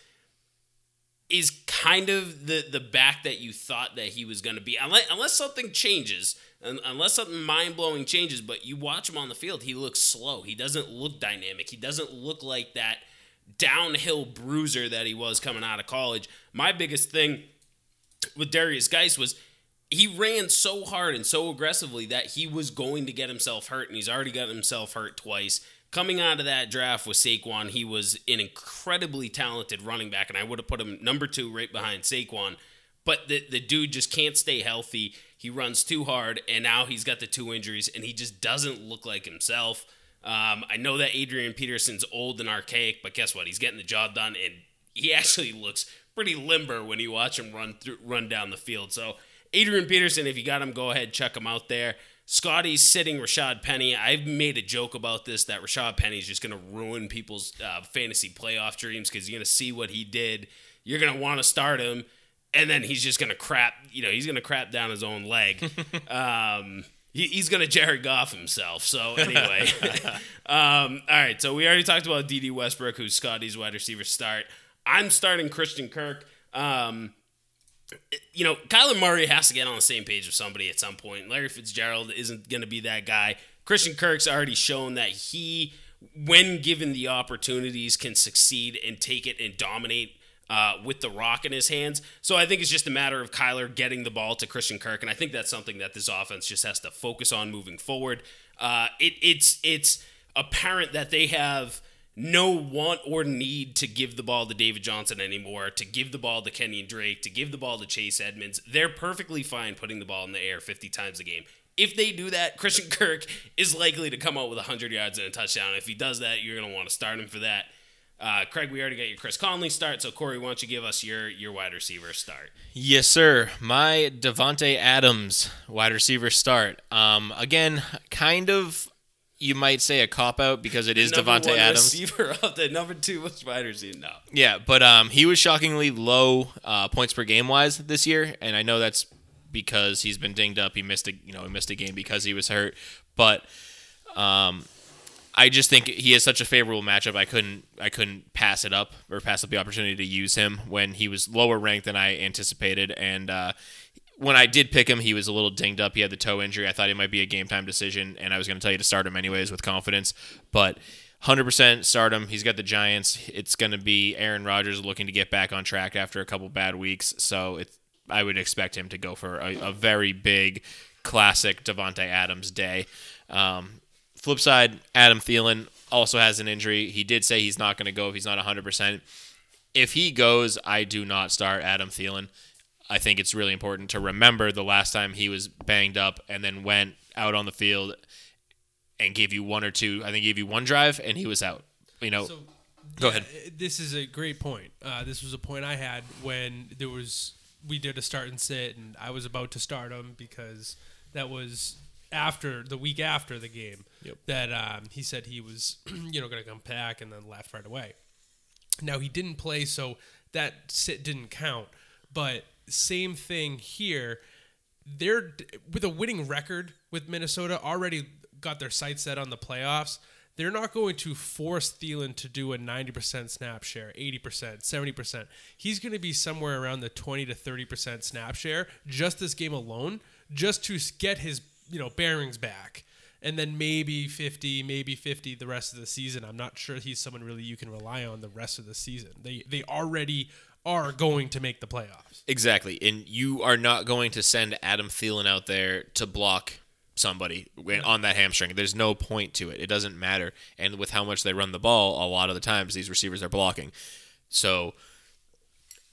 is kind of the the back that you thought that he was going to be, unless, unless something changes unless something mind blowing changes, but you watch him on the field, he looks slow. He doesn't look dynamic. He doesn't look like that downhill bruiser that he was coming out of college. My biggest thing with Darius Guice was he ran so hard and so aggressively that he was going to get himself hurt, and he's already got himself hurt twice. Coming out of that draft with Saquon, he was an incredibly talented running back, and I would have put him number two right behind Saquon. But the, the dude just can't stay healthy. He runs too hard, and now he's got the two injuries, and he just doesn't look like himself. Um, I know that Adrian Peterson's old and archaic, but guess what? He's getting the job done, and he [LAUGHS] actually looks pretty limber when you watch him run through, run down the field. So Adrian Peterson, if you got him, go ahead check him out there. Scotty's sitting Rashad Penny. I've made a joke about this that Rashad Penny is just going to ruin people's uh, fantasy playoff dreams because you're going to see what he did. You're going to want to start him, and then he's just going to crap. You know, he's going to crap down his own leg. [LAUGHS] um, he, he's going to Jared Goff himself. So anyway, [LAUGHS] um, all right. So we already talked about Dede Westbrook, who's Scotty's wide receiver start. I'm starting Christian Kirk. Um, you know, Kyler Murray has to get on the same page with somebody at some point. Larry Fitzgerald isn't going to be that guy. Christian Kirk's already shown that he, when given the opportunities, can succeed and take it and dominate uh, with the rock in his hands. So I think it's just a matter of Kyler getting the ball to Christian Kirk, and I think that's something that this offense just has to focus on moving forward. Uh, it, it's it's apparent that they have no want or need to give the ball to David Johnson anymore, to give the ball to Kenyan Drake, to give the ball to Chase Edmonds. They're perfectly fine putting the ball in the air 50 times a game. If they do that, Christian [LAUGHS] Kirk is likely to come out with 100 yards and a touchdown. If he does that, you're going to want to start him for that. Uh, Craig, we already got your Chris Conley start, so Corey, why don't you give us your your wide receiver start? Yes, sir. My Davante Adams wide receiver start. Um, again, kind of you might say a cop out because it is Davante Adams. Receiver [LAUGHS] of the number two wide receiver. No. Yeah, but um, he was shockingly low uh, points per game wise this year, and I know that's because he's been dinged up. He missed a you know he missed a game because he was hurt, but um, I just think he has such a favorable matchup. I couldn't I couldn't pass it up or pass up the opportunity to use him when he was lower ranked than I anticipated, and uh, when I did pick him, he was a little dinged up. He had the toe injury. I thought it might be a game time decision, and I was going to tell you to start him anyways with confidence. But 100% start him. He's got the Giants. It's going to be Aaron Rodgers looking to get back on track after a couple bad weeks. So it's, I would expect him to go for a, a very big, classic Davante Adams day. Um, flip side, Adam Thielen also has an injury. He did say he's not going to go if he's not 100%. If he goes, I do not start Adam Thielen. I think it's really important to remember the last time he was banged up and then went out on the field and gave you one or two. I think he gave you one drive and he was out. You know, So, go ahead. This is a great point. Uh, this was a point I had when there was we did a start and sit, and I was about to start him because that was after the week after the game Yep. that um, he said he was [CLEARS THROAT] you know going to come back and then left right away. Now he didn't play, so that sit didn't count. But same thing here. They're with a winning record with Minnesota already got their sights set on the playoffs. They're not going to force Thielen to do a 90% snap share, 80%, 70%. He's going to be somewhere around the 20 to 30% snap share just this game alone, just to get his, you know, bearings back. And then maybe 50, maybe 50 the rest of the season. I'm not sure he's someone really you can rely on the rest of the season. They they already are going to make the playoffs. Exactly. And you are not going to send Adam Thielen out there to block somebody on that hamstring. There's no point to it. It doesn't matter. And with how much they run the ball, a lot of the times these receivers are blocking. So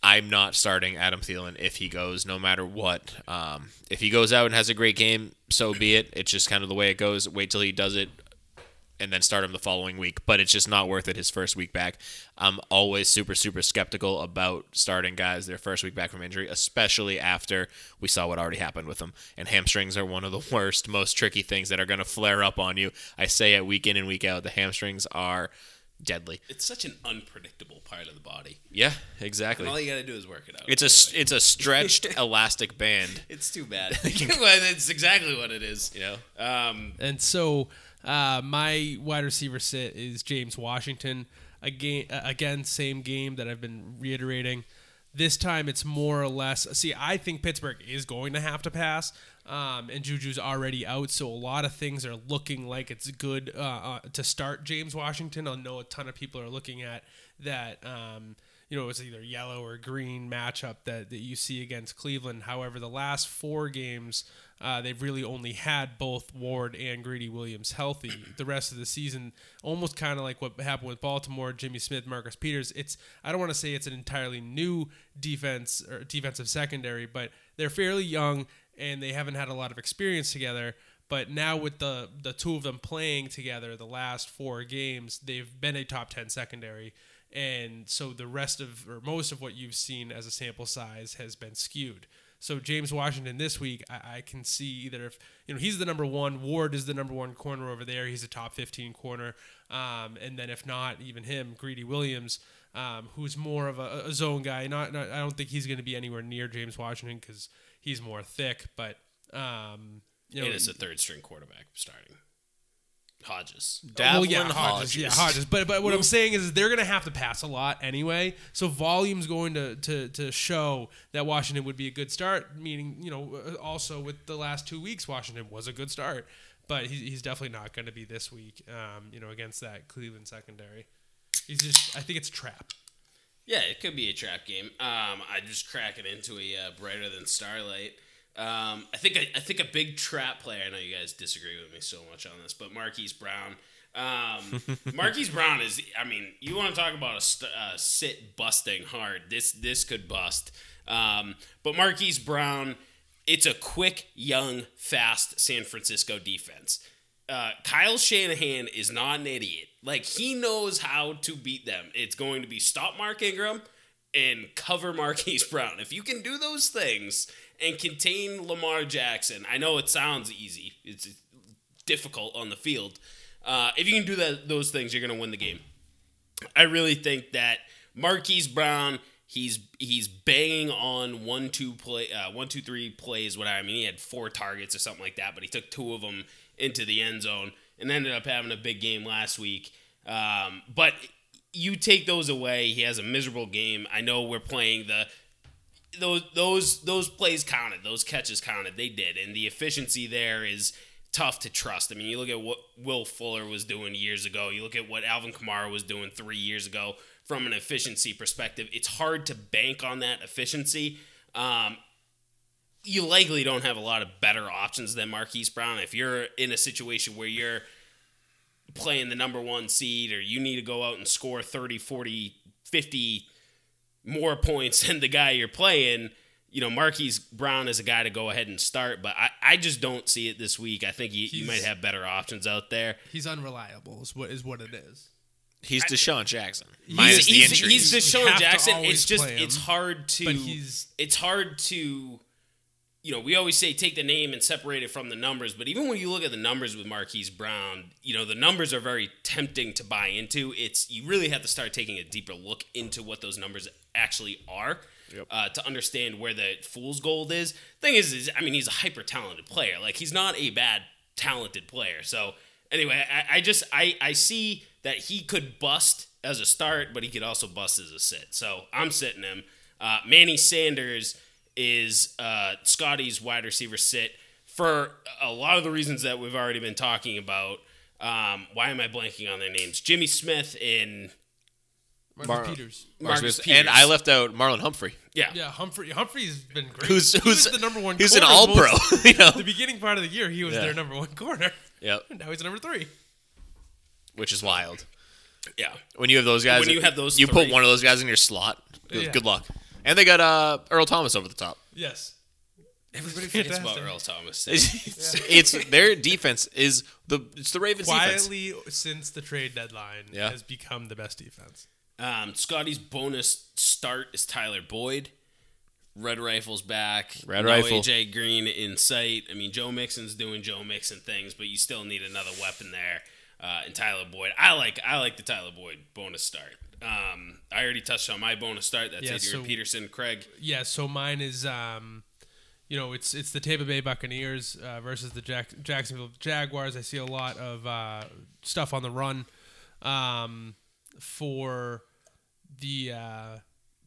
I'm not starting Adam Thielen if he goes, no matter what. Um, if he goes out and has a great game, so be it. It's just kind of the way it goes. Wait till he does it and then start him the following week. But it's just not worth it his first week back. I'm always super, super skeptical about starting guys their first week back from injury, especially after we saw what already happened with them. And hamstrings are one of the [LAUGHS] worst, most tricky things that are going to flare up on you. I say it week in and week out. The hamstrings are deadly. It's such an unpredictable part of the body. Yeah, exactly. All you got to do is work it out. It's a it's a stretched [LAUGHS] elastic band. It's too bad. [LAUGHS] [LAUGHS] it's exactly what it is. You know, Um, And so uh, my wide receiver sit is James Washington. Again, uh, again, same game that I've been reiterating. This time it's more or less. See, I think Pittsburgh is going to have to pass, um, and Juju's already out, so a lot of things are looking like it's good uh, uh, to start James Washington. I know a ton of people are looking at that. Um, you know, it's either yellow or green matchup that, that you see against Cleveland. However, the last four games, uh, they've really only had both Ward and Greedy Williams healthy. The rest of the season, almost kind of like what happened with Baltimore, Jimmy Smith, Marcus Peters. It's I don't want to say it's an entirely new defense or defensive secondary, but they're fairly young and they haven't had a lot of experience together. But now with the the two of them playing together, the last four games, they've been a top ten secondary and so the rest of or most of what you've seen as a sample size has been skewed. So James Washington this week, I, I can see either if you know he's the number one, Ward is the number one corner over there. He's a top 15 corner, um, and then if not, even him, Greedy Williams, um, who's more of a, a zone guy. Not, not I don't think he's going to be anywhere near James Washington because he's more thick, but. Um, you know, It is a third string quarterback starting. Hodges. Devlin well, yeah, Hodges. Hodges. Yeah, Hodges. But but what I'm saying is they're going to have to pass a lot anyway. So volume's going to, to to show that Washington would be a good start. Meaning, you know, uh, also with the last two weeks, Washington was a good start, but he's, he's definitely not going to be this week. Um, you know, against that Cleveland secondary. He's just. I think it's a trap. Yeah, it could be a trap game. Um, I just crack it into a uh, brighter than starlight. Um, I think I, I think a big trap player. I know you guys disagree with me so much on this, but Marquise Brown. Um, [LAUGHS] Marquise Brown is. I mean, you want to talk about a st- uh, sit busting hard. This this could bust. Um, but Marquise Brown, it's a quick, young, fast San Francisco defense. Uh, Kyle Shanahan is not an idiot. Like he knows how to beat them. It's going to be stop Mark Ingram and cover Marquise Brown. If you can do those things and contain Lamar Jackson, I know it sounds easy. It's difficult on the field. Uh, if you can do that, those things, you're going to win the game. I really think that Marquise Brown, he's he's banging on one two play, uh, one two three plays. What I mean, he had four targets or something like that, but he took two of them into the end zone and ended up having a big game last week. Um, but you take those away, he has a miserable game. I know we're playing the those those those plays counted, those catches counted. They did, and the efficiency there is tough to trust. I mean, you look at what Will Fuller was doing years ago. You look at what Alvin Kamara was doing three years ago. From an efficiency perspective, it's hard to bank on that efficiency. Um, you likely don't have a lot of better options than Marquise Brown. If you're in a situation where you're playing the number one seed or you need to go out and score 30, 40, 50 more points [LAUGHS] than the guy you're playing, you know, Marquise Brown is a guy to go ahead and start, but I, I just don't see it this week. I think you, you might have better options out there. He's unreliable. Is what is what it is. He's DeSean Jackson. He's- the he's, injuries. he's You DeSean Jackson. It's just it's hard to but he's- it's hard to you know, we always say take the name and separate it from the numbers, but even when you look at the numbers with Marquise Brown, you know, the numbers are very tempting to buy into. It's you really have to start taking a deeper look into what those numbers actually are. Uh, to understand where the fool's gold is. Thing is, is I mean, he's a hyper talented player. Like he's not a bad talented player. So anyway, I, I just I I see that he could bust as a start, but he could also bust as a sit. So I'm sitting him. Uh, Manny Sanders is uh, Scotty's wide receiver sit for a lot of the reasons that we've already been talking about. Um, why am I blanking on their names? Jimmy Smith and Marcus Mar- Peters. Marcus Marcus Peters. And I left out Marlon Humphrey, yeah, Yeah, Humphrey. Humphrey's been great. who's He who's was the number one. Who's an all pro. [LAUGHS] you know, The beginning part of the year, he was Yeah. their number one corner. yep, And [LAUGHS] now he's number three. which is wild. yeah. When you have those guys, When you have those you put one of those guys in your slot. Good, Yeah. good luck. And they got uh, Earl Thomas over the top. Yes. Everybody forgets about Earl Thomas. [LAUGHS] It's, it's their defense is the it's the Ravens defense. Quietly, since the trade deadline, Yeah. has become the best defense. Um, Scotty's bonus start is Tyler Boyd. Red Rifle's back. Red no Rifle. AJ Green in sight. I mean, Joe Mixon's doing Joe Mixon things, but you still need another weapon there. Uh, and Tyler Boyd, I like I like the Tyler Boyd bonus start. Um, I already touched on my bonus start. That's Yeah, Adrian so- Peterson, Craig. Yeah, so mine is, um, you know, it's it's the Tampa Bay Buccaneers uh, versus the Jack- Jacksonville Jaguars. I see a lot of uh, stuff on the run um, for the uh,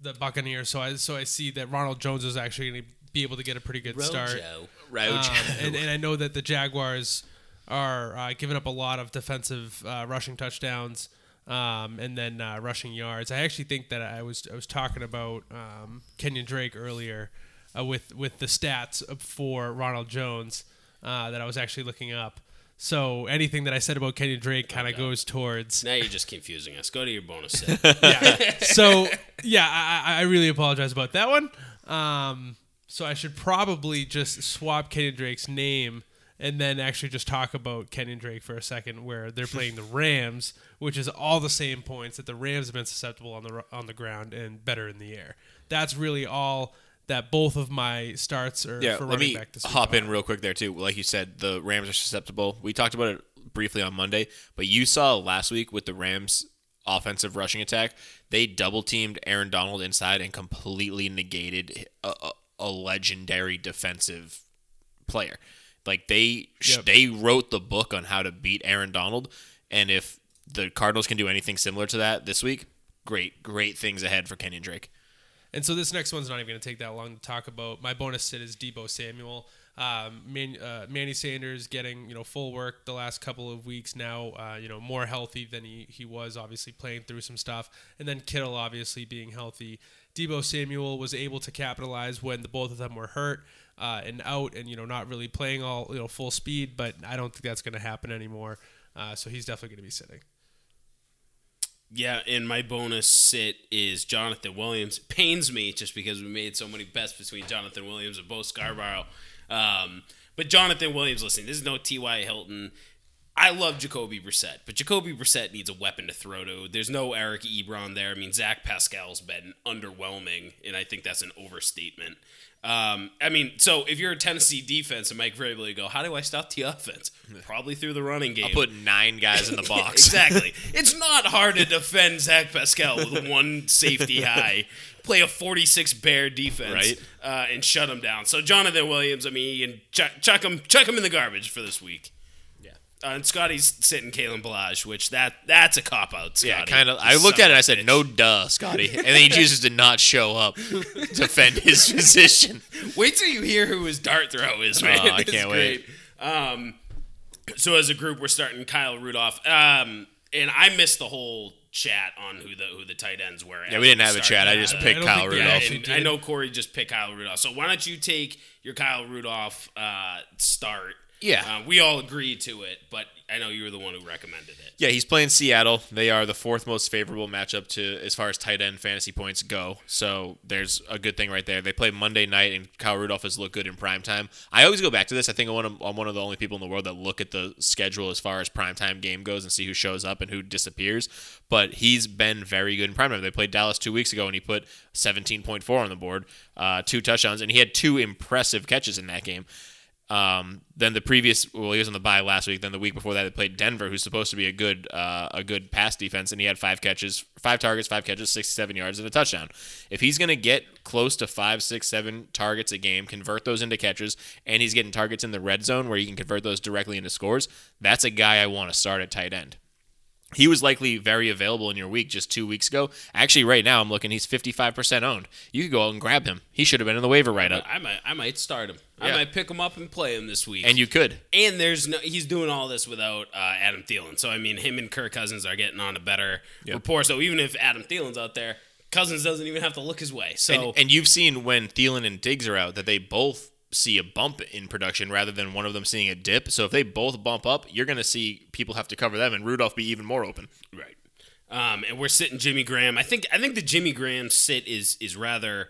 the Buccaneers. So I so I see that Ronald Jones is actually going to be able to get a pretty good start. Rojo. Roach. Um, and, and I know that the Jaguars are uh, giving up a lot of defensive uh, rushing touchdowns um, and then uh, rushing yards. I actually think that I was I was talking about um, Kenyan Drake earlier uh, with with the stats for Ronald Jones uh, that I was actually looking up. So anything that I said about Kenyan Drake kind of goes towards Now you're just confusing us. Go to your bonus set. [LAUGHS] yeah. So yeah, I, I I really apologize about that one. Um, so I should probably just swap Kenyan Drake's name and then actually just talk about Kenyan Drake for a second, where they're playing the Rams, which is all the same points that the Rams have been susceptible on the on the ground and better in the air. That's really all that both of my starts are Yeah, for let running me back this week. hop in real quick there too. Like you said, the Rams are susceptible. We talked about it briefly on Monday, but you saw last week with the Rams offensive rushing attack, they double teamed Aaron Donald inside and completely negated a, a, a legendary defensive player. Like they Yep. they wrote the book on how to beat Aaron Donald, and if the Cardinals can do anything similar to that this week, great great things ahead for Kenyan Drake. And so this next one's not even going to take that long to talk about. My bonus sit is Deebo Samuel. Um, Man, uh, Manny Sanders getting you know full work the last couple of weeks now. Uh, you know more healthy than he, he was obviously playing through some stuff, and then Kittle obviously being healthy. Deebo Samuel was able to capitalize when the both of them were hurt uh, and out, and you know not really playing all you know full speed. But I don't think that's going to happen anymore. Uh, so he's definitely going to be sitting. Yeah, and my bonus sit is Jonathan Williams. Pains me just because we made so many bets between Jonathan Williams and Bo Scarborough. Um, but Jonathan Williams, listen, this is no T.Y. Hilton. I love Jacoby Brissett, but Jacoby Brissett needs a weapon to throw to. There's no Eric Ebron there. I mean, Zach Pascal's been underwhelming, and I think that's an overstatement. Um, I mean, so if you're a Tennessee defense and Mike Vrabel, you go, how do I stop the offense? [LAUGHS] Probably through the running game. I'll put nine guys in the [LAUGHS] box. exactly. [LAUGHS] It's not hard to defend Zach Pascal with one safety high. Play a 46 bear defense Right. uh, and shut him down. So Jonathan Williams, I mean, can chuck, chuck him, chuck him in the garbage for this week. Yeah. Uh, and Scotty's sitting Kalen Ballage, which that that's a cop out. Yeah, kind of. I looked at it. of I a said, "No, duh, Scotty," and then he chooses to not show up, [LAUGHS] defend his position. Wait till you hear who his dart throw is, man. Oh, I It's can't great. Um, so as a group, we're starting Kyle Rudolph, um, and I missed the whole chat on who the who the tight ends were. Yeah, we didn't have a chat. I just I picked don't Kyle think they Yeah, Rudolph. actually and did. I know Corey just picked Kyle Rudolph. So why don't you take your Kyle Rudolph uh, start? Yeah. uh, we all agreed to it, but I know you were the one who recommended it. Yeah, he's playing Seattle. They are the fourth most favorable matchup to as far as tight end fantasy points go. So there's a good thing right there. They play Monday night, and Kyle Rudolph has looked good in prime time. I always go back to this. I think I'm one of, I'm one of the only people in the world that look at the schedule as far as prime time game goes and see who shows up and who disappears. But he's been very good in prime time. They played Dallas two weeks ago, and he put 17.4 on the board, uh, two touchdowns, and he had two impressive catches in that game. Um, then the previous, well, he was on the bye last week. Then the week before that, they played Denver, who's supposed to be a good, uh, a good pass defense, and he had five catches, five targets, five catches, sixty-seven yards, and a touchdown. If he's going to get close to five, six, seven targets a game, convert those into catches, and he's getting targets in the red zone where he can convert those directly into scores, that's a guy I want to start at tight end. He was likely very available in your week just two weeks ago. Actually, right now I'm looking; he's 55% owned. You could go out and grab him. He should have been in the waiver write up, I might I might start him. I might pick him up and play him this week. and you could. And there's no, he's doing all this without uh, Adam Thielen. So I mean, him and Kirk Cousins are getting on a better rapport. So even if Adam Thielen's out there, Cousins doesn't even have to look his way. So And, and you've seen when Thielen and Diggs are out that they both see a bump in production rather than one of them seeing a dip. So if they both bump up, you're going to see people have to cover them and Rudolph be even more open. right, um, and we're sitting Jimmy Graham. I think I think the Jimmy Graham sit is is rather.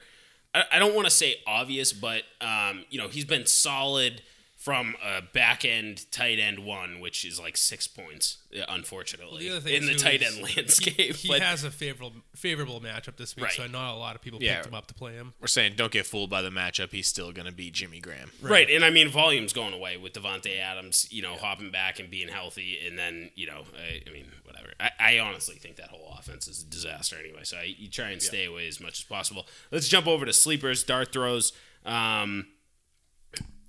I, I don't want to say obvious, but um, you know he's been solid from a back end tight end one, which is like six points, uh, unfortunately, The in the tight end landscape. He but has a favorable favorable matchup this week, Right. so not a lot of people Yeah. picked him up to play him. We're saying don't get fooled by the matchup. He's still going to be Jimmy Graham. Right. and I mean volume's going away with Davante Adams, you know, hopping back and being healthy, and then you know, I, I mean, whatever. I, I honestly think that whole offense is a disaster anyway. So I, you try and stay away as much as possible. Let's jump over to sleepers, dart throws. Um,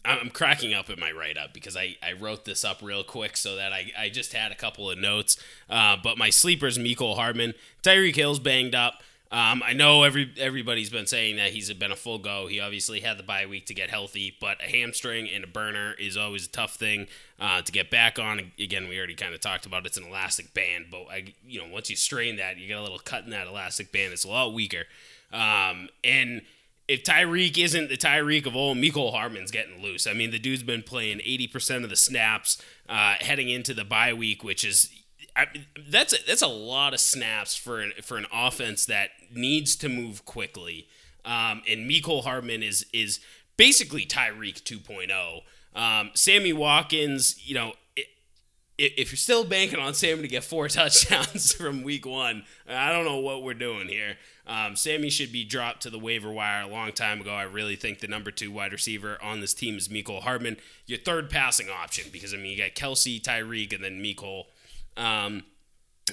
I'm cracking up at my write up because I, I wrote this up real quick so that I, I just had a couple of notes. Uh, but my sleepers, Mecole Hardman, Tyreek Hill's banged up. Um, I know every everybody's been saying that he's been a full go. He obviously had the bye week to get healthy, but a hamstring and a burner is always a tough thing uh, to get back on. Again, we already kind of talked about it's an elastic band, but I, you know once you strain that, you get a little cut in that elastic band. It's a lot weaker. Um, and if Tyreek isn't the Tyreek of old, Mecole Hardman's getting loose. I mean, the dude's been playing 80% of the snaps uh, heading into the bye week, which is I, that's a, that's a lot of snaps for an for an offense that needs to move quickly. Um, and Mecole Hardman is is basically Tyreek 2.0. Um, Sammy Watkins, you know, if, you're still banking on Sammy to get four [LAUGHS] touchdowns from week one, I don't know what we're doing here. Um, Sammy should be dropped to the waiver wire a long time ago. I really think the number two wide receiver on this team is Mecole Hardman, your third passing option, because, I mean, you got Kelce, Tyreek, and then Mecole um,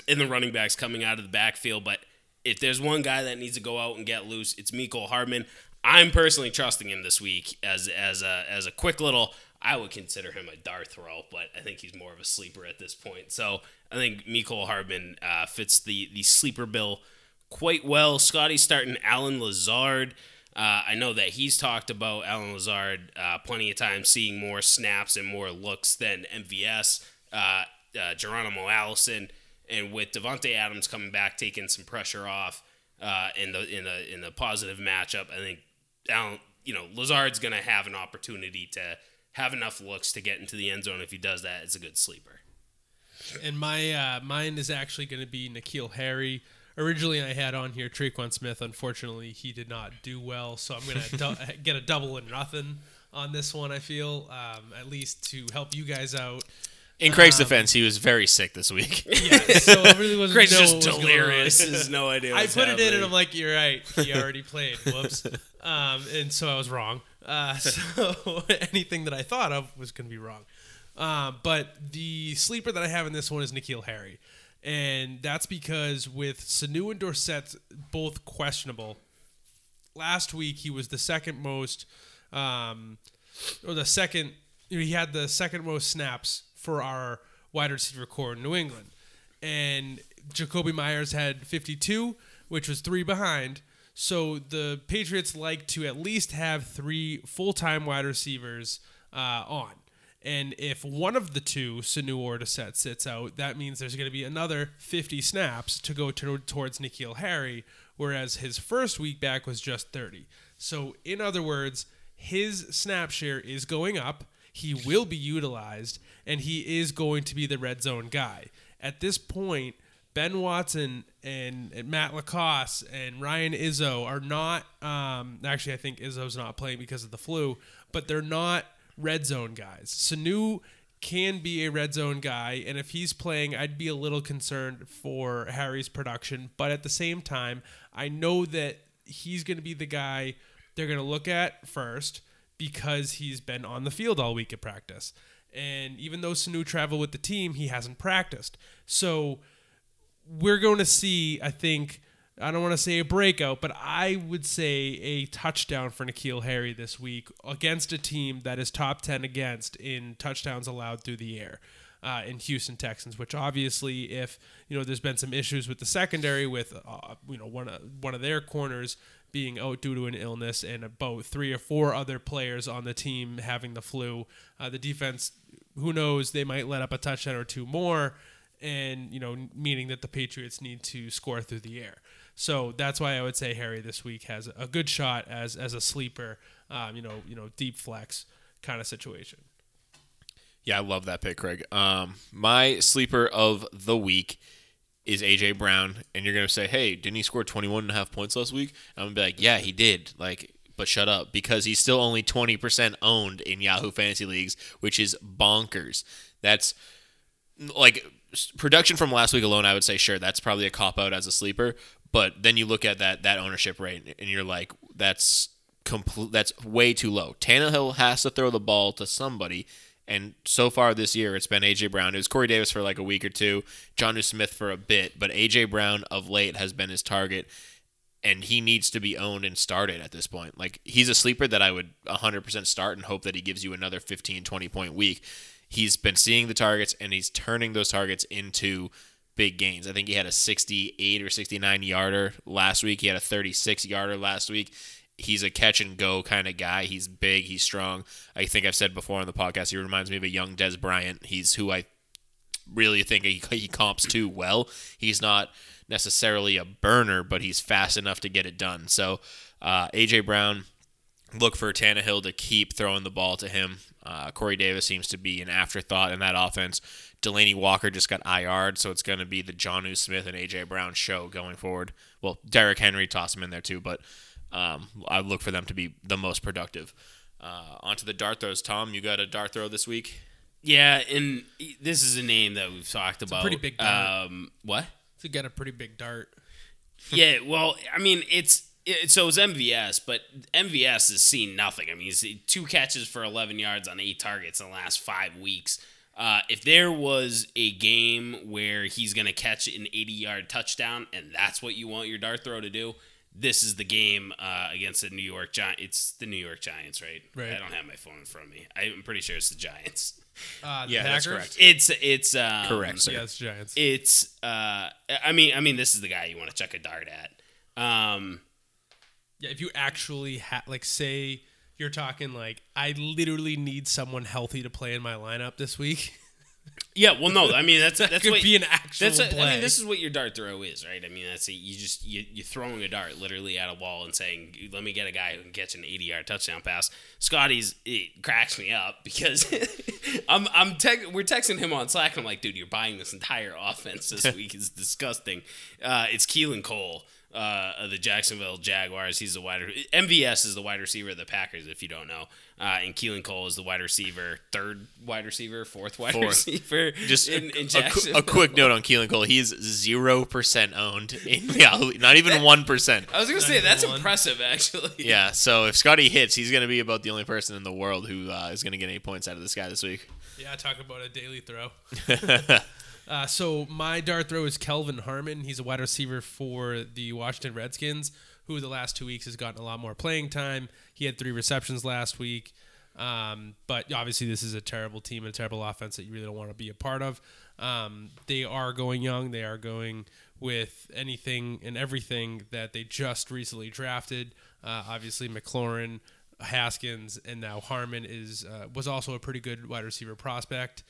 in the running backs coming out of the backfield. But if there's one guy that needs to go out and get loose, it's Mecole Hardman. I'm personally trusting him this week as as a as a quick little. I would consider him a Darth throw, but I think he's more of a sleeper at this point. So I think Mecole Hardman uh, fits the the sleeper bill quite well. Scotty's starting Allen Lazard. Uh, I know that he's talked about Allen Lazard uh, plenty of times, seeing more snaps and more looks than MVS, uh, uh, Geronimo Allison, and with Davante Adams coming back, taking some pressure off uh, in the in the in the positive matchup. I think Allen, you know, Lazard's going to have an opportunity to have enough looks to get into the end zone. If he does that, it's a good sleeper. And my uh, mine is actually going to be N'Keal Harry. Originally, I had on here Tre'Quan Smith. Unfortunately, he did not do well, so I'm going to du- [LAUGHS] get a double and nothing on this one. I feel um, at least to help you guys out. In Craig's defense, he was very sick this week. [LAUGHS] Yeah, so I really wasn't Craig's know just what was going on. delirious. There's no idea. I what's put it in, and. I'm like, "You're right. He already played. Whoops." [LAUGHS] Um, and so I was wrong. Uh, [LAUGHS] so [LAUGHS] anything that I thought of was going to be wrong. Um, but the sleeper that I have in this one is N'Keal Harry, and that's because with Sanu and Dorsett both questionable. Last week he was the second most, um, or the second. you know, He had the second most snaps for our wide receiver core in New England and Jakobi Meyers had 52, which was three behind. So the Patriots like to at least have three full-time wide receivers uh, on. And if one of the two, Sanu or Dorsett, sits out, that means there's going to be another 50 snaps to go to, towards N'Keal Harry, whereas his first week back was just 30. So, in other words, his snap share is going up. He will be utilized, and he is going to be the red zone guy. At this point, Ben Watson and, and Matt LaCosse and Ryan Izzo are not. Um, actually, I think Izzo's not playing because of the flu, but they're not red zone guys. Sanu can be a red zone guy, and if he's playing, I'd be a little concerned for Harry's production. But at the same time, I know that he's going to be the guy they're going to look at first because he's been on the field all week at practice. And even though Sanu traveled with the team, he hasn't practiced. So we're going to see, I think, I don't want to say a breakout, but I would say a touchdown for N'Keal Harry this week against a team that is top 10 against in touchdowns allowed through the air. Uh, in Houston Texans, which obviously, if you know, there's been some issues with the secondary, with uh, you know one of one of their corners being out due to an illness, and about three or four other players on the team having the flu, uh, the defense, who knows, they might let up a touchdown or two more, and you know, meaning that the Patriots need to score through the air. So that's why I would say Harry this week has a good shot as as a sleeper, um, you know, you know, deep flex kind of situation. Yeah, I love that pick, Craig. Um, my sleeper of the week is AJ Brown, and you're gonna say, "Hey, didn't he score 21 and a half points last week?" I'm gonna be like, "Yeah, he did." Like, but shut up because he's still only 20% owned in Yahoo Fantasy Leagues, which is bonkers. That's like production from last week alone. I would say, sure, that's probably a cop out as a sleeper. But then you look at that that ownership rate, and you're like, that's complete. That's way too low. Tannehill has to throw the ball to somebody. And so far this year, it's been AJ Brown. It was Corey Davis for like a week or two, Jonnu Smith for a bit, but AJ Brown of late has been his target, and he needs to be owned and started at this point. Like he's a sleeper that I would 100% start and hope that he gives you another 15, 20 point week. He's been seeing the targets and he's turning those targets into big gains. I think he had a 68 or 69 yarder last week. He had a 36 yarder last week he's a catch and go kind of guy. He's big, he's strong. I think I've said before on the podcast, he reminds me of a young Dez Bryant. He's who I really think he, he comps to well. He's not necessarily a burner, but he's fast enough to get it done. So uh, AJ Brown, look for Tannehill to keep throwing the ball to him. Uh, Corey Davis seems to be an afterthought in that offense. Delanie Walker just got IR'd, so it's going to be the Jonnu Smith and AJ Brown show going forward. Well, Derrick Henry toss him in there too, but um, I look for them to be the most productive. Uh, onto the dart throws. Tom, you got a dart throw this week? Yeah, and this is a name that we've talked about. pretty big dart. Um, what? To get a pretty big dart. yeah, well, I mean, it's it, so it's MVS, but MVS has seen nothing. I mean, he's two catches for 11 yards on eight targets in the last five weeks. Uh, if there was a game where he's going to catch an 80 yard touchdown and that's what you want your dart throw to do, this is the game uh, against the New York Giants. It's the New York Giants, right? Right. I don't have my phone in front of me. I'm pretty sure it's the Giants. Uh, the Yeah, that's correct. It's it's um, Correct, sir. Yeah, it's Giants. It's uh, I mean, I mean, this is the guy you want to chuck a dart at. Um, Yeah, if you actually ha- like say you're talking like I literally need someone healthy to play in my lineup this week. [LAUGHS] yeah, well, no, I mean that's [LAUGHS] that that's could what be an actual That's a. I mean, this is what your dart throw is, right? I mean, that's a, you just you you throwing a dart literally at a wall and saying, "Let me get a guy who can catch an 80 yard touchdown pass." Scotty's it cracks me up because [LAUGHS] I'm I'm tec- we're texting him on Slack. And I'm like, dude, you're buying this entire offense this week is disgusting. Uh, it's Keelan Cole. Uh, of the Jacksonville Jaguars. He's the wide. MVS is the wide receiver of the Packers. If you don't know, uh, and Keelan Cole is the wide receiver, third wide receiver, fourth wide Fourth. receiver. Just in, in a, qu- Jacksonville. a quick note on Keelan Cole. He's zero percent owned. In, yeah, [LAUGHS] not even one percent. I was gonna say that's One. impressive, actually. [LAUGHS] Yeah, so if Scotty hits, he's gonna be about the only person in the world who uh, is gonna get any points out of this guy this week. yeah, talk about a daily throw. [LAUGHS] Uh, so my dart throw is Kelvin Harmon. He's a wide receiver for the Washington Redskins, who the last two weeks has gotten a lot more playing time. He had three receptions last week. Um, but obviously, this is a terrible team and a terrible offense that you really don't want to be a part of. Um, they are going young. They are going with anything and everything that they just recently drafted. Uh, obviously, McLaurin, Haskins, and now Harmon is uh, was also a pretty good wide receiver prospect,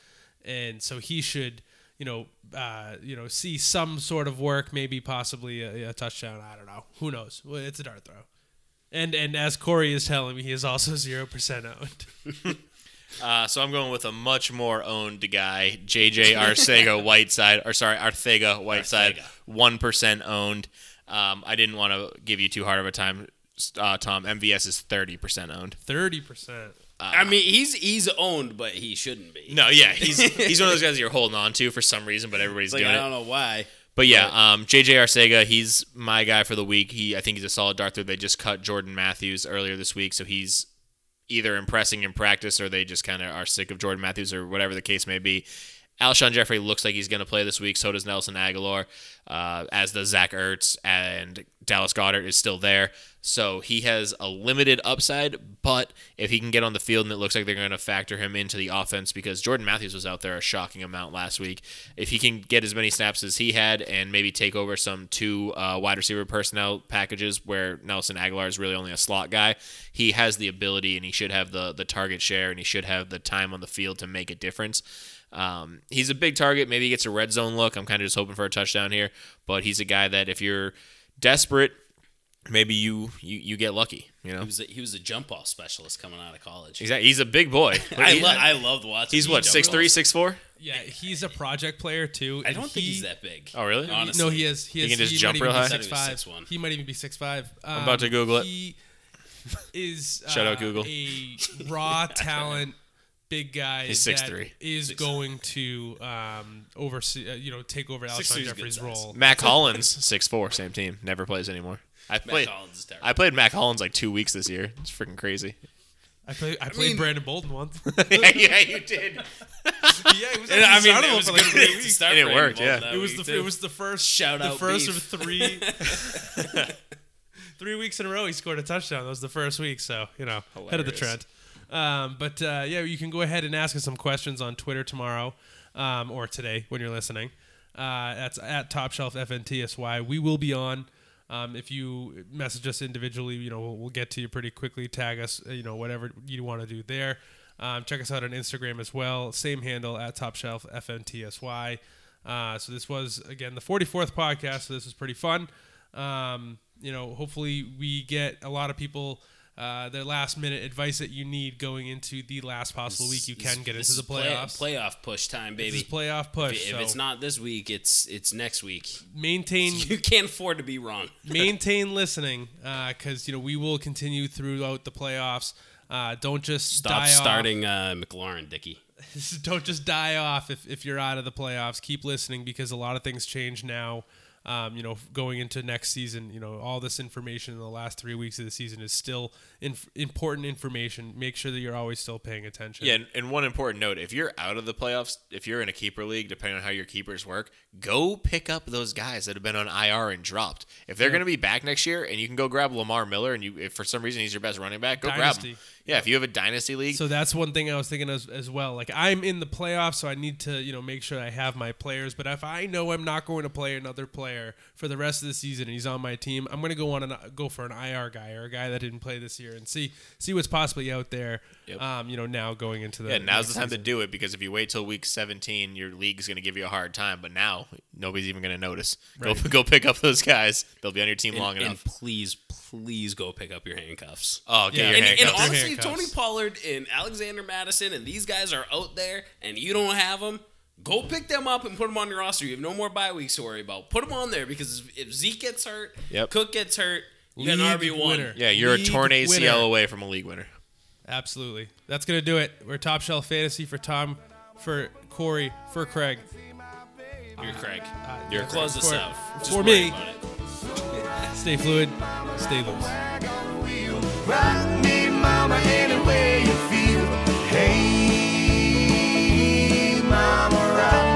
and so he should you know, uh, you know, see some sort of work, maybe possibly a, a touchdown. I don't know. Who knows? Well, it's a dart throw. And and as Corey is telling me, he is also [LAUGHS] zero percent owned. [LAUGHS] Uh, so I'm going with a much more owned guy, JJ Arcega [LAUGHS] Whiteside, or sorry, Arthega Whiteside, one percent owned. Um, I didn't want to give you too hard of a time, uh, Tom. MVS is thirty percent owned. Thirty percent. I mean, he's he's owned, but he shouldn't be. No, yeah, [LAUGHS] he's he's one of those guys you're holding on to for some reason, but everybody's like doing I it. don't know why. But yeah, um, JJ Arcega, he's my guy for the week. He, I think he's a solid dart throw. They just cut Jordan Matthews earlier this week, so he's either impressing in practice or they just kind of are sick of Jordan Matthews or whatever the case may be. Alshon Jeffery looks like he's going to play this week. So does Nelson Agholor, uh, as does Zach Ertz, and Dallas Goedert is still there. So he has a limited upside, but if he can get on the field and it looks like they're going to factor him into the offense because Jordan Matthews was out there a shocking amount last week. If he can get as many snaps as he had and maybe take over some two uh, wide receiver personnel packages where Nelson Agholor is really only a slot guy, he has the ability and he should have the the target share and he should have the time on the field to make a difference. Um, he's a big target. Maybe he gets a red zone look. I'm kind of just hoping for a touchdown here, but he's a guy that if you're desperate, maybe you you, you get lucky. You know, He was a, he was a jump off specialist coming out of college. exactly. He's a big boy. [LAUGHS] I, He- lo- I loved watching. he's what jump six three, six four. Yeah, he's a project player too. I don't think he's that big. Oh, really? Honestly. No, he is. He, He is, can just he jump might real even high? Be I thought he was 6'5". 6'1". He might even be six five. Um, about to Google it. He is [LAUGHS] Shout out uh, Google. a raw [LAUGHS] talent, big guy. He's that 6'3". Is going to um, oversee, uh, you know, take over 6'3" Alshon Jeffery's role. Mack Hollins six four, same team, never plays anymore. I Matt played. Collins is terrible. I played Mack Hollins like two weeks this year. It's freaking crazy. I played. I played mean- Brandon Bolden once. [LAUGHS] yeah, yeah, you did. [LAUGHS] yeah, [LAUGHS] it was. And I mean, it was like good three to weeks. start And it Brandon worked, Bolden yeah. that It was week, the too. it was the first Shout the out first beef. of three three weeks in a row he scored a touchdown. That was the first week, so you know head of the Hilarious. trend. Um, but uh, yeah, you can go ahead and ask us some questions on Twitter tomorrow um, or today when you're listening. Uh, that's at Top Shelf FNTSY. We will be on. Um, if you message us individually, you know we'll, we'll get to you pretty quickly. Tag us, you know whatever you want to do there. Um, check us out on Instagram as well. Same handle at Top Shelf FNTSY. Uh, so this was again the 44th podcast. So this was pretty fun. Um, you know, hopefully we get a lot of people uh, their last minute advice that you need going into the last possible week you can get This into is the play- playoffs. playoff push time, This baby. is playoff push. if so it's not this week, it's it's next week. maintain [LAUGHS] You can't afford to be wrong. [LAUGHS] maintain listening because you know we will continue throughout the playoffs. Uh, don't just Stop die off. starting uh, McLaurin, Dicky. [LAUGHS] don't just die off if, if you're out of the playoffs. Keep listening because a lot of things change now. Um, you know, going into next season, you know, all this information in the last three weeks of the season is still inf- important information. Make sure that you're always still paying attention. Yeah, and, and one important note: if you're out of the playoffs, if you're in a keeper league, depending on how your keepers work, go pick up those guys that have been on IR and dropped. If they're going to be back next year, and you can go grab Lamar Miller, and you if for some reason he's your best running back, go grab him. Yeah, if you have a dynasty league, So that's one thing I was thinking as, as well. Like I'm in the playoffs, so I need to you know make sure I have my players. But if I know I'm not going to play another player for the rest of the season and he's on my team, I'm going to go on and go for an IR guy or a guy that didn't play this year and see see what's possibly out there. Yep. Um, you know now going into the yeah, now's the time season. to do it because if you wait till week 17, your league's going to give you a hard time. But now nobody's even going to notice. Right. Go [LAUGHS] go pick up those guys; they'll be on your team And, long and enough. please, please go pick up your handcuffs. Oh, get Yeah. your And, and handcuffs. Honestly, handcuffs. Tony Pollard and Alexander Mattison and these guys are out there, and you don't have them. Go pick them up and put them on your roster. You have no more bye weeks to worry about. Put them on there because if Zeke gets hurt, Yep. Cook gets hurt, you got an RB one. yeah, you're a torn ACL winner. away from a league winner. Absolutely. That's going to do it. We're Top Shelf Fantasy for Tom, for Corey, for Craig. You're Craig. Uh, You're yeah, close this for- out. For me, stay fluid, stay loose. Run mama, any way you feel. Hey, mama, rock.